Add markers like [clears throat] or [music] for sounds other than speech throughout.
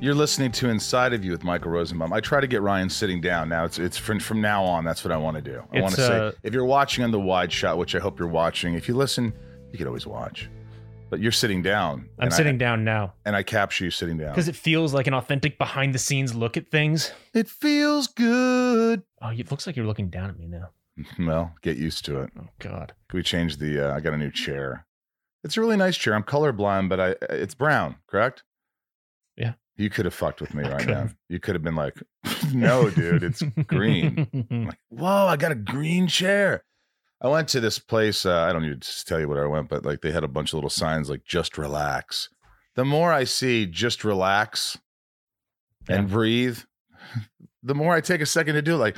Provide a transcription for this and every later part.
You're listening to Inside of You with Michael Rosenbaum. I try to get Ryan sitting down. Now it's it's from from now on. That's what I want to do. I want to It's, say uh, if you're watching on the wide shot, which I hope you're watching. If you listen, you could always watch. But you're sitting down. I'm and I- sitting down now and I capture you sitting down. because it feels like an authentic behind the scenes look at things. It feels good. Oh, it looks like you're looking down at me now. [laughs] Well, get used to it. Oh God. Can we change the? Uh, I got a new chair. It's a really nice chair. I'm colorblind, but I it's brown. Correct? Yeah. You could have fucked with me right now. You could have been like, [laughs] "No, dude, it's green." I'm [laughs] like, whoa, I got a green chair. I went to this place. Uh, I don't need to tell you where I went, but like they had a bunch of little signs like "Just relax." The more I see "Just relax" and breathe, [laughs] the more I take a second to do. it. Like,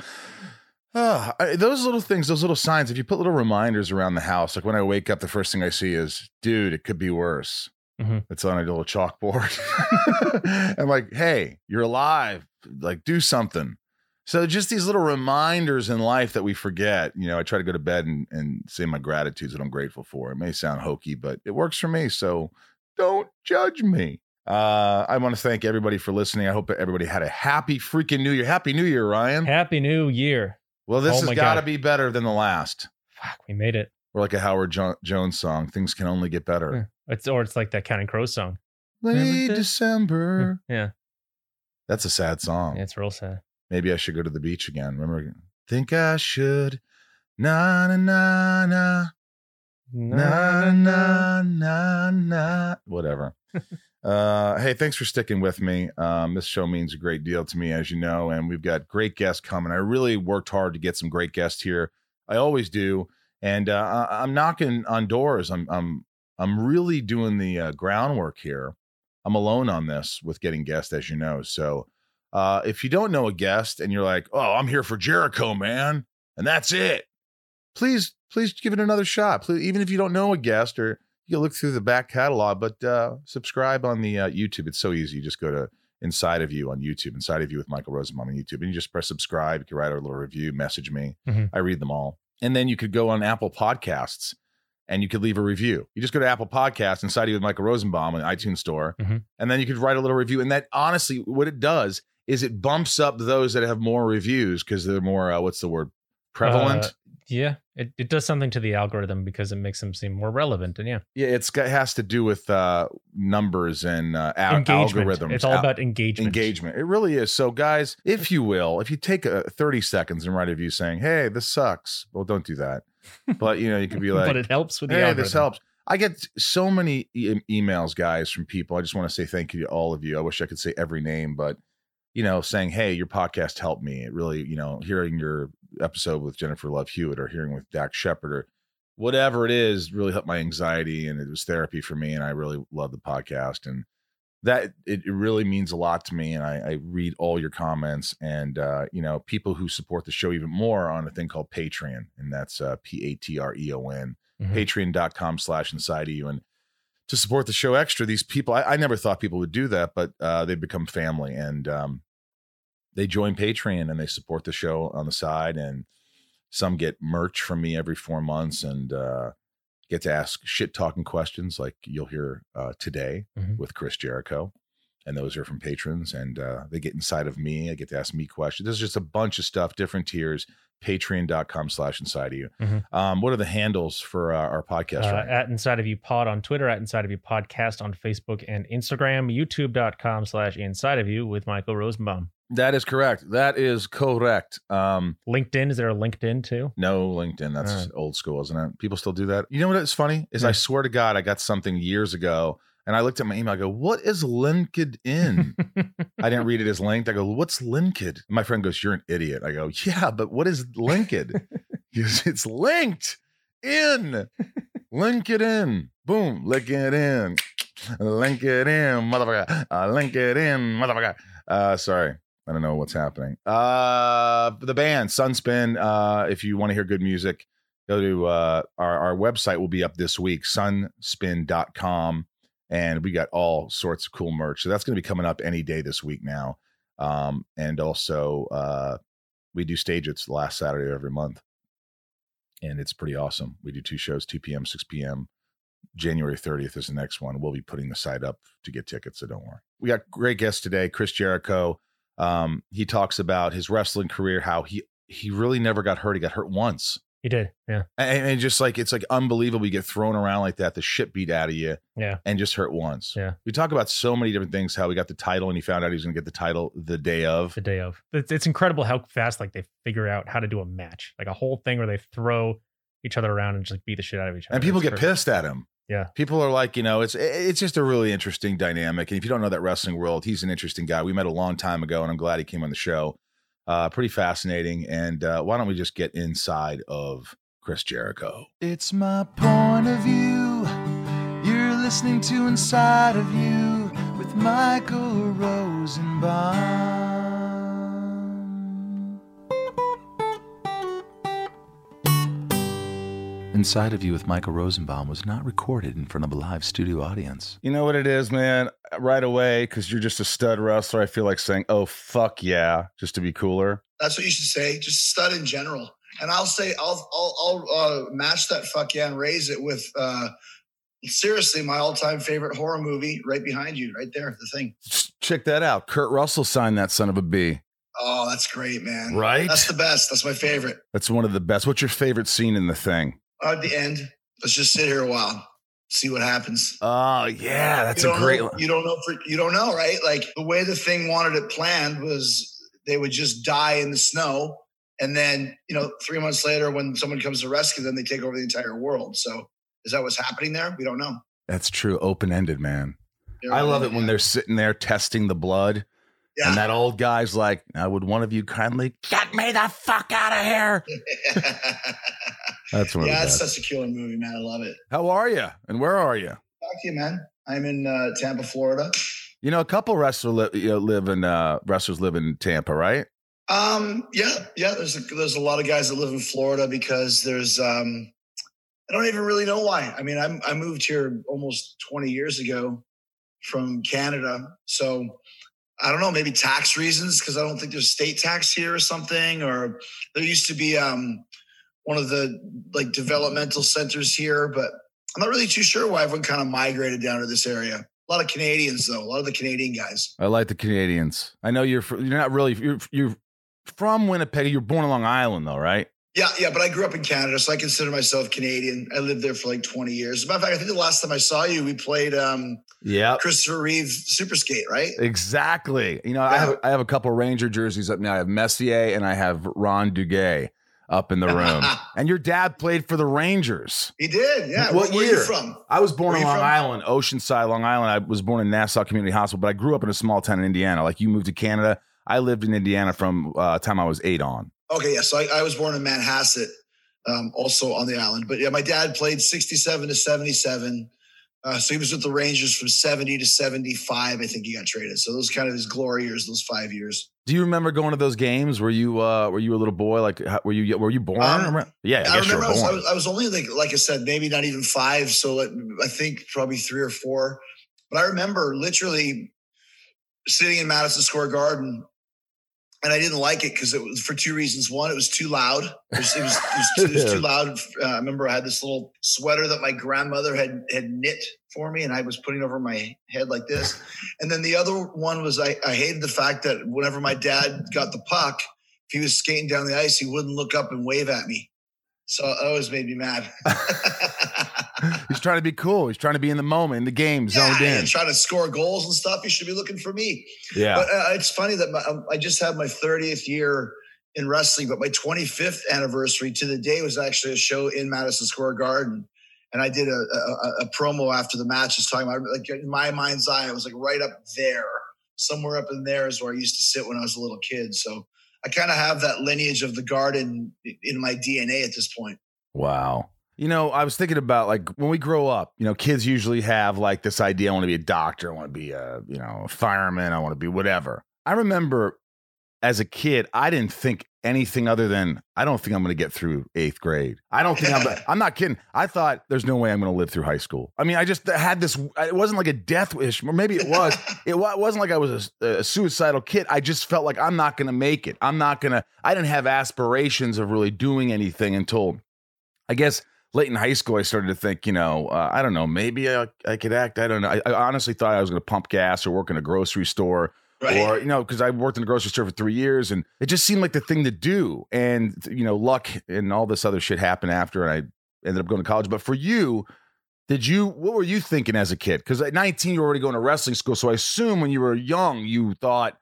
oh, I, those little things, those little signs. If you put little reminders around the house, like when I wake up, the first thing I see is, "Dude, it could be worse." Mhm. It's on a little chalkboard. [laughs] I'm like, "Hey, you're alive. Like, do something." So just these little reminders in life that we forget. You know, I try to go to bed and, and say my gratitudes that I'm grateful for. It may sound hokey, but it works for me. So don't judge me. Uh, I want to thank everybody for listening. I hope everybody had a happy freaking New Year. Happy New Year, Ryan. Happy New Year. Well, this Oh has got to be better than the last. Fuck, we made it. We're like a Howard jo- Jones song. Things can only get better. It's or it's like that Counting Crows song. Late Remember? December. [laughs] Yeah, That's a sad song. yeah, it's real sad. Maybe I should go to the beach again. Remember? Think I should. Na na na na. Na na na na. Whatever. [laughs] uh, hey, thanks for sticking with me. Um, this show means a great deal to me, as you know, and we've got great guests coming. I really worked hard to get some great guests here. I always do, and uh, I- I'm knocking on doors. I'm I'm I'm really doing the uh, groundwork here. I'm alone on this with getting guests, as you know. So, uh, if you don't know a guest and you're like, "Oh, I'm here for Jericho, man," and that's it, please please give it another shot. Please, even if you don't know a guest or you look through the back catalog, but uh, subscribe on the uh, YouTube. It's so easy. You just go to Inside of You on YouTube, Inside of You with Michael Rosenbaum on YouTube, and you just press subscribe. You can write a little review, message me. Mhm. I read them all. And then you could go on Apple Podcasts and you could leave a review. You just go to Apple Podcasts, and You with Michael Rosenbaum on the iTunes Store, Mhm. and then you could write a little review. And that honestly, what it does is it bumps up those that have more reviews because they're more, uh, what's the word, prevalent. Uh, yeah, it, it does something to the algorithm because it makes them seem more relevant. And yeah, Yeah, it's got has to do with uh, numbers and uh, al- algorithms. It's all Al- about engagement. engagement. It really is. So, guys, if you will, if you take uh, 30 seconds and write a review saying, "Hey, this sucks," well, don't do that. But you know, you could be [laughs] like, but it helps with the "Hey, algorithm. this helps." I get so many e- emails, guys, from people. I just want to say thank you to all of you. I wish I could say every name, but you know, saying, "Hey, your podcast helped me." It really, you know, hearing your episode with Jennifer Love Hewitt or hearing with Dax Shepard or whatever it is really helped my anxiety and it was therapy for me and i really love the podcast and that it, it really means a lot to me and I, I read all your comments and uh, you know people who support the show even more on a thing called patreon and that's uh, p-a-t-r-e-o-n Mhm. patreon.com slash inside of you and to support the show extra these people i, I never thought people would do that but uh, they've become family and um, they join patreon and they support the show on the side and some get merch from me every four months and uh, get to ask shit talking questions like you'll hear uh, today Mhm. with chris jericho and those are from patrons and uh, they get inside of me i get to ask me questions there's just a bunch of stuff different tiers patreon.com slash inside of you Mhm. um, what are the handles for uh, our podcast Uh, at Inside of You Pod on Twitter, at Inside of You Podcast on Facebook and Instagram, youtube.com slash Inside of You with Michael Rosenbaum. That is correct that is correct um, LinkedIn, is there a LinkedIn too? no linkedin that's right. old school isn't it people still do that you know what is funny is i swear to god i got something years ago and i looked at my email i go what is linkedin [laughs] I didn't read it as linked. I go, what's linked? My friend goes, you're an idiot. I go, yeah, but what is linked? [laughs] He goes, it's linked in. Link it in. Boom. Link it in. Link it in, motherfucker. Uh, link it in, motherfucker. Uh, sorry. I don't know what's happening. Uh, the band Sunspin. Uh, if you want to hear good music, go to uh, our our website. Will be up this week. Sunspin.com and we got all sorts of cool merch. So that's going to be coming up any day this week now. Um, and also, uh, we do stage it's the last Saturday of every month, and it's pretty awesome. We do two shows, 2 p.m., 6 p.m. January 30th is the next one. We'll be putting the site up to get tickets, so don't worry. We got great guests today, Chris Jericho. Um, he talks about his wrestling career, how he he really never got hurt. He got hurt once. He did. Yeah. And, and just like it's like unbelievable you get thrown around like that, the shit beat out of you Yeah. and just hurt once. Yeah. We talk about so many different things, how he got the title and he found out he was gonna get the title the day of. The day of. It's, it's incredible how fast like they figure out how to do a match, like a whole thing where they throw each other around and just like, beat the shit out of each other. And people It's get crazy. pissed at him. Yeah. People are like, you know, it's it's just a really interesting dynamic. And if you don't know that wrestling world, he's an interesting guy. We met a long time ago, and I'm glad he came on the show. Uh, pretty fascinating. And uh, why don't we just get inside of Chris Jericho? It's my point of view. You're listening to Inside of You with Michael Rosenbaum. Inside of You with Michael Rosenbaum was not recorded in front of a live studio audience. You know what it is, man? Right away, because you're just a stud wrestler, I feel like saying, oh, fuck yeah, just to be cooler. That's what you should say. Just stud in general. And I'll say I'll I'll, I'll uh, match that fuck yeah and raise it with uh, seriously my all time favorite horror movie right behind you, right there, the thing. Check that out. Kurt Russell signed that son of a B. Oh, that's great, man. Right? That's the best. That's my favorite. That's one of the best. What's your favorite scene in the thing? At the end, let's just sit here a while, see what happens. Oh yeah, that's a great. Know, you don't know. For, you don't know, right? Like the way the thing wanted it planned was they would just die in the snow, and then you know, three months later, when someone comes to rescue them, they take over the entire world. So is that what's happening there? We don't know. That's true. Open ended, man. I love it when they're sitting there testing the blood, yeah. and that old guy's like, "Now, would one of you kindly get me the fuck out of here?" [laughs] That's one yeah, of it's the best. such a killer movie, man. I love it. How are you? And where are you? Talk to you, man. I'm in uh, Tampa, Florida. You know, a couple wrestlers li- you know, live in uh, wrestlers live in Tampa, right? Um, yeah, yeah. There's a, there's a lot of guys that live in Florida because there's um, I don't even really know why. I mean, I'm I moved here almost 20 years ago from Canada, so I don't know. Maybe tax reasons because I don't think there's state tax here or something. Or there used to be um one of the like developmental centers here, but I'm not really too sure why everyone kind of migrated down to this area. A lot of Canadians though, a lot of the Canadian guys. I like the Canadians. I know you're you're not really you're you're from Winnipeg. You're born on Long Island, though, right? Yeah, yeah, but I grew up in Canada, so I consider myself Canadian. I lived there for like 20 years. As a matter of fact, I think the last time I saw you, we played um, Yeah, Christopher Reeve Super Skate, right? exactly. You know, I have I have a couple Ranger jerseys up now. I have Messier and I have Ron Duguay up in the room. [laughs] and your dad played for the Rangers. he did, yeah. What Where, where year? you from? I was born Where on Long from? Island, Oceanside, Long Island. I was born in Nassau Community Hospital, but I grew up in a small town in Indiana. Like you moved to Canada. I lived in Indiana from uh, time I was eight on. Okay, yeah. So I, I was born in Manhasset, um, also on the island. But yeah, my dad played 67 to 77. Uh, so he was with the Rangers from 70 to 75. I think he got traded. So those kind of his glory years, those five years. Do you remember going to those games? Were you uh, were you a little boy? Like how, were you were you born? Um, yeah, I, I remember I was, I was, I was only like, like I said, maybe not even five. So like, I think probably three or four. But I remember literally sitting in Madison Square Garden, and I didn't like it because it was for two reasons. One, it was too loud. It was, it was, it was, [laughs] it was too loud. Uh, I remember I had this little sweater that my grandmother had had knit for me, and I was putting over my head like this. And then the other one was I, I hated the fact that whenever my dad got the puck, if he was skating down the ice, he wouldn't look up and wave at me. So it always made me mad. [laughs] [laughs] [laughs] He's trying to be cool. He's trying to be in the moment, in the game, zoned yeah, in. trying to score goals and stuff. You should be looking for me. Yeah. But uh, it's funny that my, um, I just had my 30th year in wrestling, but my 25th anniversary to the day was actually a show in Madison Square Garden. And I did a, a, a promo after the match, just talking about like in my mind's eye, it was like right up there, somewhere up in there is where I used to sit when I was a little kid. So I kind of have that lineage of the garden in my DNA at this point. Wow. You know, I was thinking about like when we grow up, you know, kids usually have like this idea I want to be a doctor, I want to be a, you know, a fireman, I want to be whatever. I remember as a kid, I didn't think anything other than I don't think I'm going to get through 8th grade. I don't think I'm [laughs] I'm not kidding. I thought there's no way I'm going to live through high school. I mean, I just had this it wasn't like a death wish, or maybe it was. [laughs] it wasn't like I was a, a suicidal kid. I just felt like I'm not going to make it. I'm not going to I didn't have aspirations of really doing anything until I guess late in high school, I started to think, you know, uh, I don't know, maybe I, I could act. I don't know. I, I honestly thought I was going to pump gas or work in a grocery store. Right. Or, you know, because I worked in a grocery store for three years and it just seemed like the thing to do. And, you know, luck and all this other shit happened after and I ended up going to college. But for you, did you, what were you thinking as a kid? Because at 19, you were already going to wrestling school. So I assume when you were young, you thought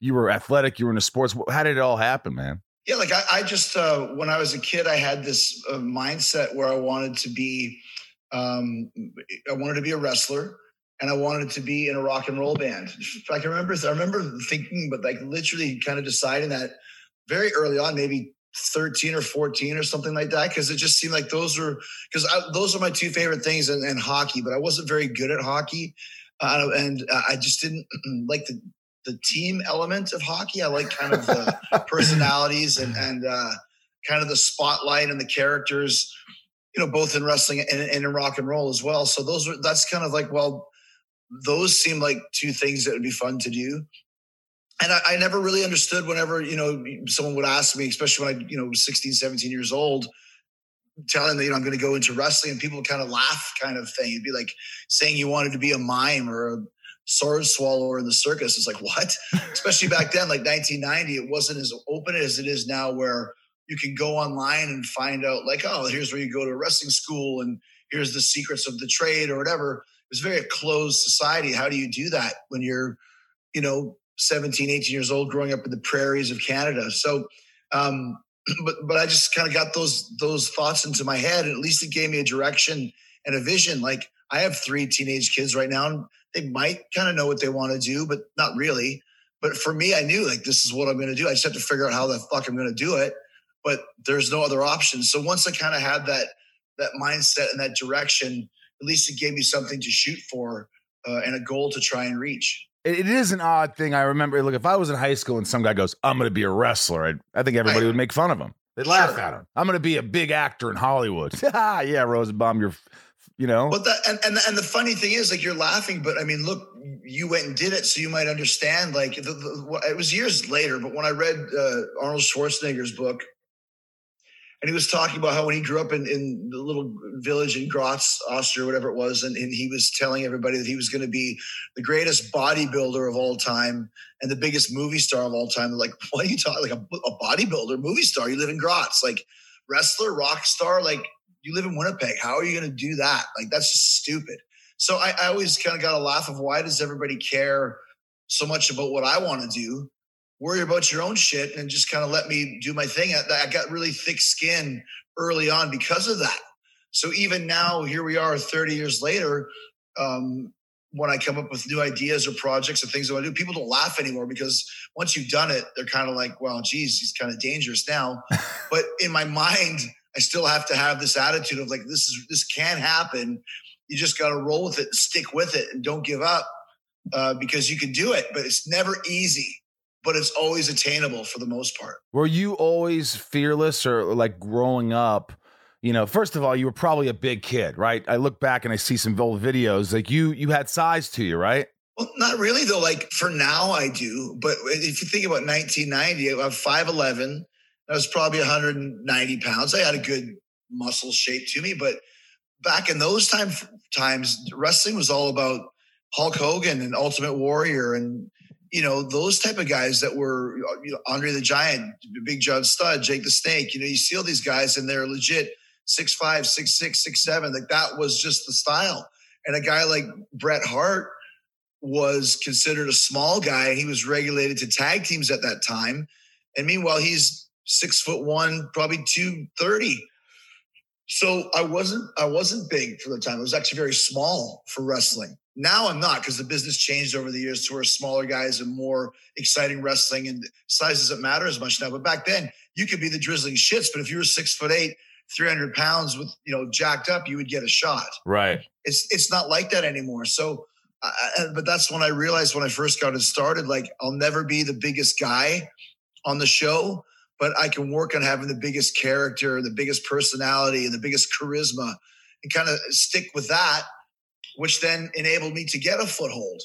you were athletic, you were into sports. How did it all happen, man? Yeah, like I, I just uh, when I was a kid, I had this uh, mindset where I wanted to be, um, I wanted to be a wrestler, and I wanted to be in a rock and roll band. I can remember, I remember thinking, but like literally, kind of deciding that very early on, maybe thirteen or fourteen or something like that, because it just seemed like those were because those are my two favorite things, and, hockey. But I wasn't very good at hockey, uh, and I just didn't [clears throat] like the the team element of hockey. I like kind of the [laughs] personalities and and uh, kind of the spotlight and the characters, you know, both in wrestling and, and in rock and roll as well. So those are that's kind of like well, those seem like two things that would be fun to do. And I, I never really understood whenever, you know, someone would ask me, especially when I, you know, was 16, 17 years old, telling me, you know, I'm going to go into wrestling and people kind of laugh kind of thing. It'd be like saying you wanted to be a mime or a, sword swallower in the circus. Is like what? [laughs] Especially back then like 1990 it wasn't as open as it is now where you can go online and find out like oh here's where you go to a wrestling school and here's the secrets of the trade or whatever. It's very closed society. How do you do that when you're you know 17 18 years old growing up in the prairies of canada? So um [clears throat] but but i just kind of got those those thoughts into my head. And at least it gave me a direction and a vision. Like i have three teenage kids right now and they might kind of know what they want to do, but not really. But for me, I knew like this is what I'm going to do. I just have to figure out how the fuck I'm going to do it. But there's no other option. So once I kind of had that that mindset and that direction, at least it gave me something to shoot for uh, and a goal to try and reach. It is an odd thing. I remember, look, if I was in high school and some guy goes, "I'm going to be a wrestler," I'd, I think everybody right. would make fun of him. They'd laugh at him. I'm going to be a big actor in Hollywood. [laughs] yeah, Rosenbaum, you're you know but that and, and and the funny thing is like you're laughing but i mean look you went and did it so you might understand like the, the, it was years later but when i read uh, arnold schwarzenegger's book and he was talking about how when he grew up in, in the little village in Graz, Austria, whatever it was, and, and he was telling everybody that he was going to be the greatest bodybuilder of all time and the biggest movie star of all time. They're like, [laughs] what are you talking? Like a, a bodybuilder, movie star? You live in Graz, like wrestler, rock star, like you live in Winnipeg. How are you going to do that? Like, that's just stupid. So I, I always kind of got a laugh of why does everybody care so much about what I want to do? Worry about your own shit and just kind of let me do my thing. I, I got really thick skin early on because of that. So even now, here we are 30 years later. Um, when I come up with new ideas or projects or things I want to do, people don't laugh anymore because once you've done it, they're kind of like, well, geez, he's kind of dangerous now. [laughs] but in my mind, I still have to have this attitude of like this is this can happen. You just got to roll with it, stick with it, and don't give up uh, because you can do it. But it's never easy, but it's always attainable for the most part. Were you always fearless, or like growing up? You know, first of all, you were probably a big kid, right? I look back and I see some old videos. Like you, you had size to you, right? Well, not really though. Like for now, I do. But if you think about 1990, I'm 5'11. I was probably 190 pounds. I had a good muscle shape to me, but back in those time times, wrestling was all about Hulk Hogan and Ultimate Warrior and you know those type of guys that were you know, Andre the Giant, Big John Studd, Jake the Snake. You know, you see all these guys and they're legit six five, six six, six seven. Like that was just the style. And a guy like Bret Hart was considered a small guy. He was regulated to tag teams at that time. And meanwhile, he's six foot one, probably 230. So I wasn't I wasn't big for the time. I was actually very small for wrestling. Now I'm not because the business changed over the years to where smaller guys and more exciting wrestling and size doesn't matter as much now. But back then, you could be the drizzling shits, but if you were six foot eight, 300 pounds with you know jacked up, you would get a shot. Right. It's it's not like that anymore. So, uh, but that's when I realized when I first got it started, like I'll never be the biggest guy on the show, but I can work on having the biggest character, the biggest personality, and the biggest charisma, and kind of stick with that, which then enabled me to get a foothold.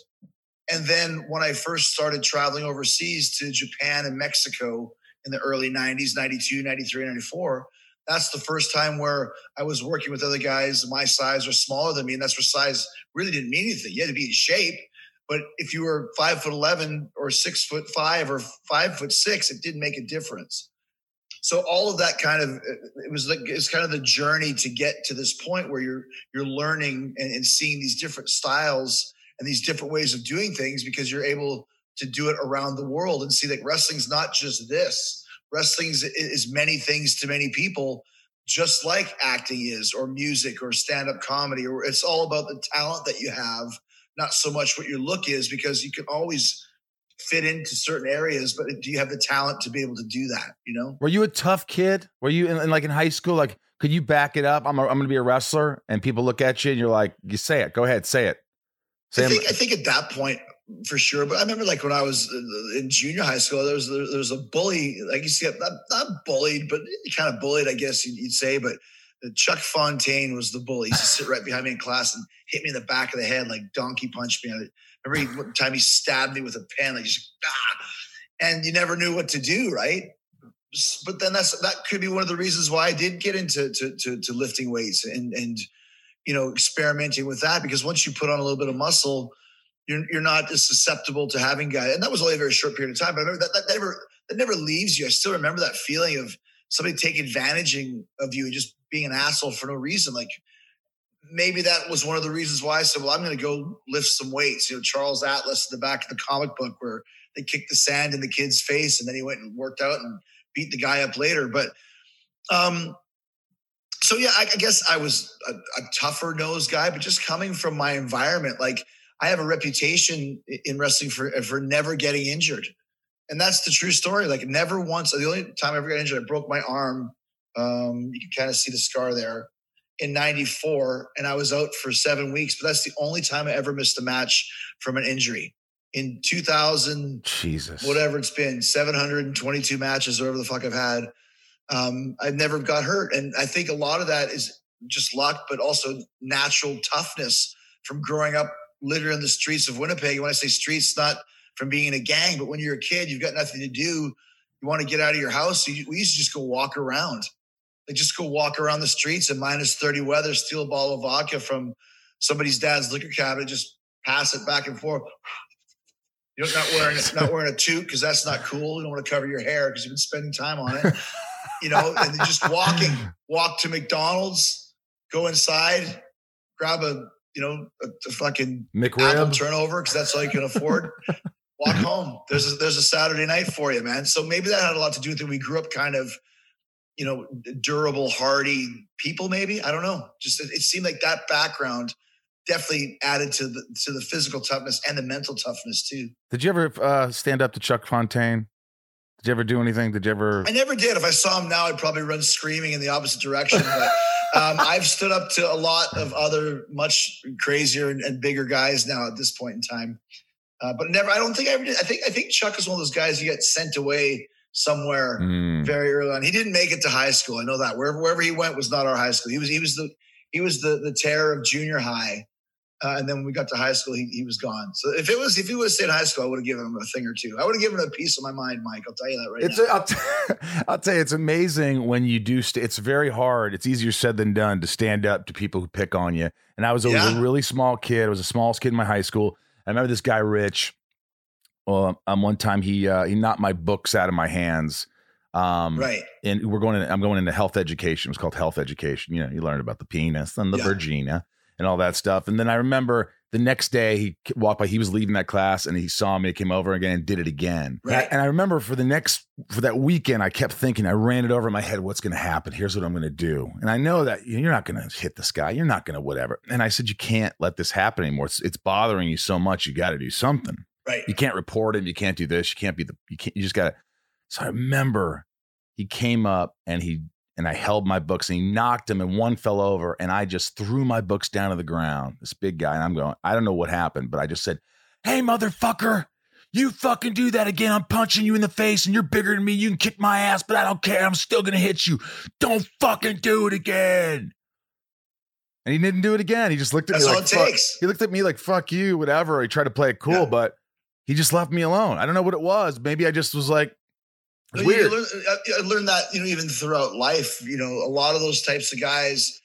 And then when I first started traveling overseas to Japan and Mexico in the early 90s, 92, 93, 94, that's the first time where I was working with other guys my size or smaller than me, and that's where size really didn't mean anything. You had to be in shape, but if you were five foot eleven or six foot five or five foot six, it didn't make a difference. So all of that kind of uh, it was like it's kind of the journey to get to this point where you're you're learning and, and seeing these different styles and these different ways of doing things because you're able to do it around the world and see that wrestling's not just this. Wrestling is many things to many people, just like acting is, or music, or stand up comedy, or it's all about the talent that you have, not so much what your look is, because you can always fit into certain areas, but do you have the talent to be able to do that? You know? Were you a tough kid? Were you in, in like in high school? Like, could you back it up? I'm, a, I'm going to be a wrestler, and people look at you and you're like, you say it. Go ahead, say it. Say I think, I think at that point, for sure. But I remember like when I was in junior high school, there was there was a bully. Like you see, not, not bullied, but kind of bullied, I guess you'd say. But Chuck Fontaine was the bully. He used to sit right behind me in class and hit me in the back of the head, like donkey punched me. I remember one time he stabbed me with a pen, like just ah, and you never knew what to do, right? But then that's that could be one of the reasons why I did get into to, to, to lifting weights and and you know experimenting with that because once you put on a little bit of muscle you're, you're not as susceptible to having guys. And that was only a very short period of time. But I remember that, that never that never leaves you. I still remember that feeling of somebody taking advantage of you and just being an asshole for no reason. Like maybe that was one of the reasons why I said, well, I'm going to go lift some weights. You know, Charles Atlas in the back of the comic book where they kicked the sand in the kid's face and then he went and worked out and beat the guy up later. But, um, so yeah, I, I guess I was a, a tougher nose guy, but just coming from my environment, like I have a reputation in wrestling for for never getting injured, and that's the true story. Like never once. The only time I ever got injured, I broke my arm. Um, you can kind of see the scar there in '94, and I was out for seven weeks. But that's the only time I ever missed a match from an injury. In 2000, Jesus, whatever it's been, 722 matches, whatever the fuck I've had. Um, I've never got hurt, and I think a lot of that is just luck, but also natural toughness from growing up literally in the streets of Winnipeg. When I say streets, not from being in a gang, but when you're a kid, you've got nothing to do. You want to get out of your house. So you, we used to just go walk around. Like just go walk around the streets in minus 30 weather, steal a bottle of vodka from somebody's dad's liquor cabinet, just pass it back and forth. You're not wearing not wearing a toque because that's not cool. You don't want to cover your hair because you've been spending time on it. You know, and just walking, walk to McDonald's, go inside, grab a you know, a, a fucking McRib. apple turnover because that's all you can afford. Walk home. There's a, there's a Saturday night for you, man. So maybe that had a lot to do with it. We grew up kind of, you know, durable, hardy people. Maybe I don't know. Just it, it seemed like that background definitely added to the to the physical toughness and the mental toughness too. Did you ever uh, stand up to Chuck Fontaine? Did you ever do anything? Did you ever? I never did. If I saw him now, I'd probably run screaming in the opposite direction. But um, [laughs] I've stood up to a lot of other much crazier and, and bigger guys now at this point in time. Uh, but never, I don't think I ever did. I think, I think Chuck is one of those guys who get sent away somewhere mm. very early on. He didn't make it to high school. I know that wherever, wherever he went was not our high school. He was, he was the, he was the, the terror of junior high. Uh, and then when we got to high school, he, he was gone. So if it was if he would have stayed in high school, I would have given him a thing or two. I would have given him a piece of my mind, Mike. I'll tell you that right it's now. A, I'll, t- [laughs] I'll tell you, it's amazing when you do. St- it's very hard. It's easier said than done to stand up to people who pick on you. And I was always yeah. a really small kid. I was the smallest kid in my high school. I remember this guy Rich. Well, um, one time he uh, he knocked my books out of my hands. Um, right. And we're going. In, I'm going into health education. It was called health education. You know, you learn about the penis and the yeah. vagina and all that stuff. And then I remember the next day he walked by he was leaving that class and he saw me came over again and did it again. Right. and I remember for the next for that weekend i kept thinking i ran it over in my head what's going to happen? Here's what i'm going to do. And i know that you're not going to hit this guy you're not going to whatever. And i said you can't let this happen anymore. It's, it's bothering you so much you got to do something. Right. You can't report him you can't do this you can't be the you can't you just got to so i remember he came up and he and I held my books and he knocked him and one fell over and I just threw my books down to the ground. This big guy and I'm going, I don't know what happened, but I just said, "Hey motherfucker, you fucking do that again. I'm punching you in the face and you're bigger than me. You can kick my ass, but I don't care. I'm still going to hit you. Don't fucking do it again." And he didn't do it again. He just looked at That's me like, fuck. takes. He looked at me like, fuck you, whatever. He tried to play it cool, yeah. but he just left me alone. I don't know what it was. Maybe I just was like, It's You weird. learn- I I learned that you know even throughout life. You know, a lot of those types of guys,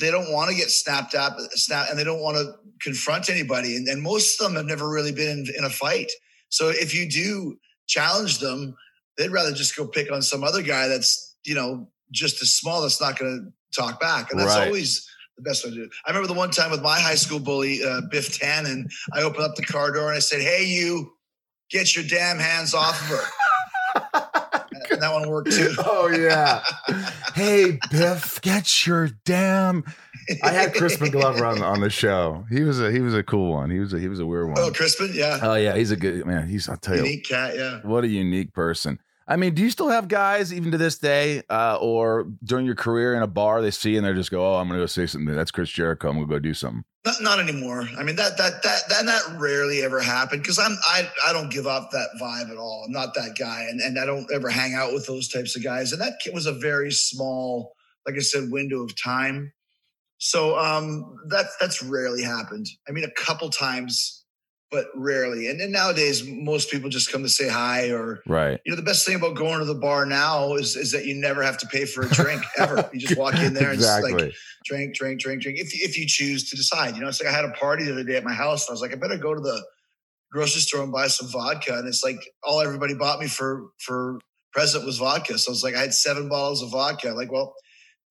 they don't want to get snapped up, snap, and they don't want to confront anybody. And, and most of them have never really been in, in a fight. So if you do challenge them, they'd rather just go pick on some other guy that's you know just as small that's not going to talk back, and that's Right. always. The best way to do it. I remember the one time with my high school bully, uh, Biff Tannen, I opened up the car door and I said, Hey, you, get your damn hands off of her. And that one worked too. [laughs] oh yeah. hey Biff, get your damn. [laughs] I had Crispin Glover on on the show. He was a he was a cool one. He was a he was a weird Oh, one. Crispin, yeah. Oh yeah, he's a good man. He's I'll tell you Unique cat, yeah. what a unique person. I mean, do you still have guys even to this day, uh, or during your career in a bar they see and they just go, "Oh, I'm gonna go say something. That's Chris Jericho. I'm gonna go do something." Not, not anymore. I mean that that that that that rarely ever happened because I'm I I don't give off that vibe at all. I'm not that guy, and and I don't ever hang out with those types of guys. And that was a very small, like I said, window of time. So um, that's that's rarely happened. I mean, a couple times, but rarely. And then nowadays, most people just come to say hi or Right. you know the best thing about going to the bar now is is that you never have to pay for a drink ever. [laughs] You just walk in there and just like drink, drink, drink, drink. If if you choose to decide, you know, it's like I had a party the other day at my house. And I was like, I better go to the grocery store and buy some vodka. And it's like all everybody bought me for for present was vodka. So it's like I had seven bottles of vodka. Like, well,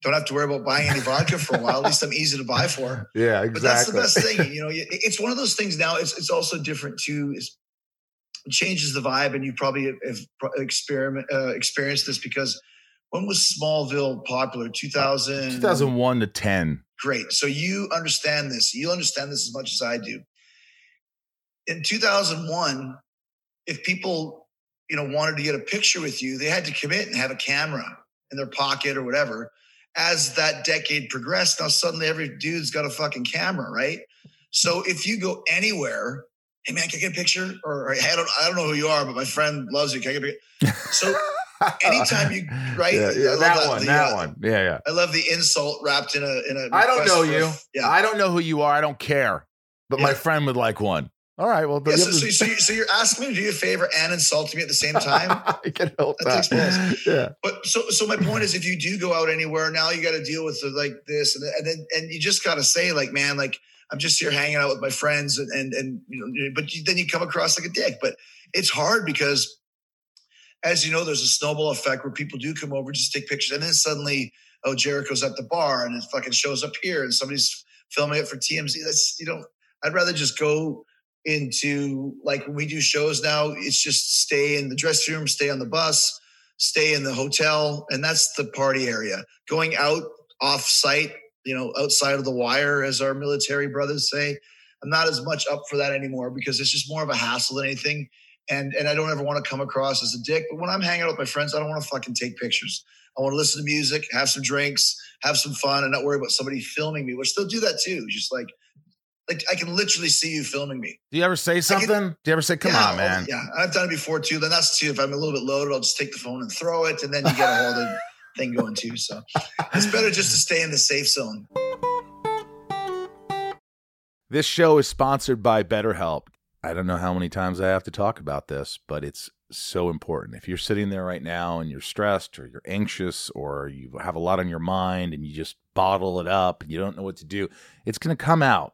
don't have to worry about buying any vodka for a while. At least I'm easy to buy for. [laughs] yeah, exactly. But that's the best thing. You know, it's one of those things now. It's it's also different too. Is it changes the vibe, and you probably have experiment uh, experienced this because when was Smallville popular? 2000. 2001 to 10. Great. So you understand this. You understand this as much as I do. In 2001, if people, you know, wanted to get a picture with you, they had to commit and have a camera in their pocket or whatever. As that decade progressed, now suddenly every dude's got a fucking camera, right? So if you go anywhere, hey man, can I get a picture? Or, or, hey, I don't, I don't know who you are, but my friend loves you. Can I get a picture? So [laughs] anytime you- right? Yeah, I yeah, love that, that, one. the, that uh, one. Yeah, yeah. I love the insult wrapped in a in a. I don't know you. Yeah. I don't know who you are. I don't care. But my friend would like one. All right. Well, Yeah, so, so, so, so you're asking me to do you a favor and insulting me at the same [laughs] time. I can help That that. [laughs] Yeah. but so so my point is, if you do go out anywhere now, you got to deal with the, like this, and, and then and you just got to say like, man, like I'm just here hanging out with my friends, and and, and you know, but you, then you come across like a dick. But it's hard because, as you know, there's a snowball effect where people do come over just take pictures, and then suddenly, oh, Jericho's at the bar, and it fucking shows up here, and somebody's filming it for TMZ. That's you know, I'd rather just go into like when we do shows now, it's just stay in the dressing room, stay on the bus, stay in the hotel, and that's the party area. Going out off site, you know, outside of the wire, as our military brothers say, I'm not as much up for that anymore because it's just more of a hassle than anything. And and I don't ever want to come across as a dick. But when I'm hanging out with my friends, I don't want to fucking take pictures. I want to listen to music, have some drinks, have some fun, and not worry about somebody filming me, which they'll do that too. Just like like I can literally see you filming me. Do you ever say something? Do you ever say, "Come Yeah, on, oh, man"? Yeah, I've done it before too. Then that's too. If I'm a little bit loaded, I'll just take the phone and throw it, and then you get a whole other [laughs] thing going too. So it's better just to stay in the safe zone. This show is sponsored by BetterHelp. I don't know how many times I have to talk about this, but it's so important. If you're sitting there right now and you're stressed or you're anxious or you have a lot on your mind and you just bottle it up and you don't know what to do, it's going to come out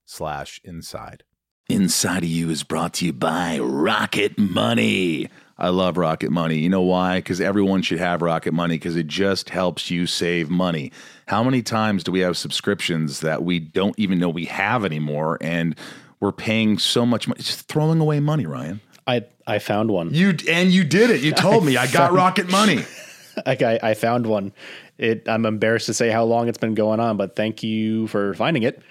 slash inside. Inside of You is brought to you by Rocket Money. I love Rocket Money. You know why? Because everyone should have Rocket Money because it just helps you save money. How many times do we have subscriptions that we don't even know we have anymore and we're paying so much money? Just throwing away money, Ryan. I I found one. You and you did it. You told me [laughs] I got Rocket Money. [laughs] I, I found one. It. I'm embarrassed to say how long it's been going on, but thank you for finding it.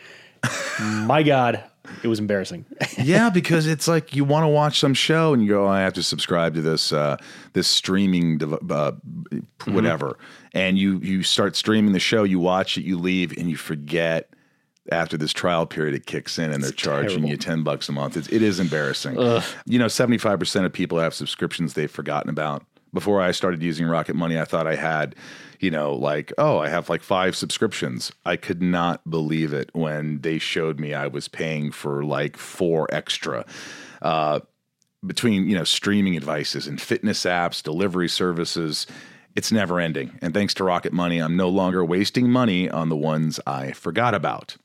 My God, it was embarrassing. [laughs] yeah, because it's like you want to watch some show and you go, oh, I have to subscribe to this uh, this streaming dev- uh, whatever, and you you start streaming the show, you watch it, you leave, and you forget. After this trial period, it kicks in and they're charging terrible. you ten bucks a month. It's, it is embarrassing. You know, seventy five percent of people have subscriptions they've forgotten about. Before I started using Rocket Money, I thought I had, you know, like, oh, I have like five subscriptions. I could not believe it when they showed me I was paying for like four extra. Uh, between you know streaming devices and fitness apps, delivery services, it's never ending. And thanks to Rocket Money, I'm no longer wasting money on the ones I forgot about.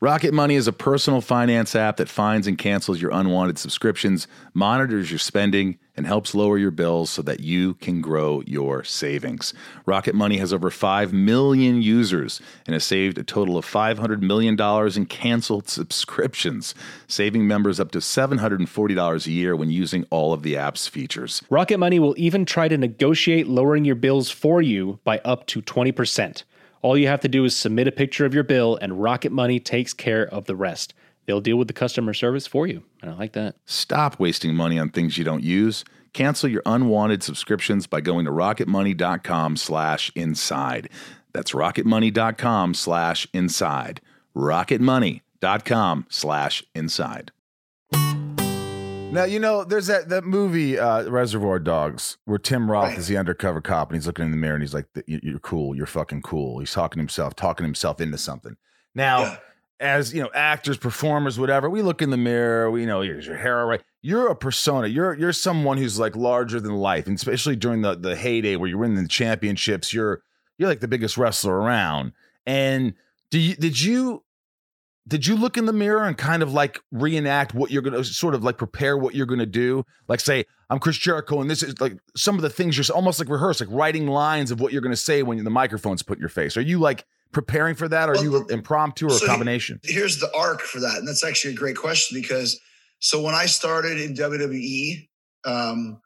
Rocket Money is a personal finance app that finds and cancels your unwanted subscriptions, monitors your spending, and helps lower your bills so that you can grow your savings. Rocket Money has over 5 million users and has saved a total of $500 million in canceled subscriptions, saving members up to $740 a year when using all of the app's features. Rocket Money will even try to negotiate lowering your bills for you by up to 20%. All you have to do is submit a picture of your bill, and Rocket Money takes care of the rest. They'll deal with the customer service for you. And I like that. Stop wasting money on things you don't use. Cancel your unwanted subscriptions by going to rocketmoney.com slash inside. That's rocketmoney.com slash inside. rocketmoney.com slash inside. Now, you know, there's that, that movie, uh, Reservoir Dogs, where Tim Roth is the undercover cop and he's looking in the mirror and he's like, "You- You're cool. You're fucking cool. He's talking to himself, talking himself into something. Now, Yeah. As you know, actors, performers, whatever, we look in the mirror, we know here's your hair right. You're a persona. You're you're someone who's like larger than life, and especially during the the heyday where you're winning the championships, you're you're like the biggest wrestler around. And do you did you did you look in the mirror and kind of like reenact what you're gonna sort of like prepare what you're gonna do? Like say, I'm Chris Jericho, and this is like some of the things you're almost like rehearse, like writing lines of what you're gonna say when the microphone's put in your face. Are you like preparing for that, or are Well, you impromptu or so a combination? here's the arc for that and that's actually a great question because so when i started in wwe um,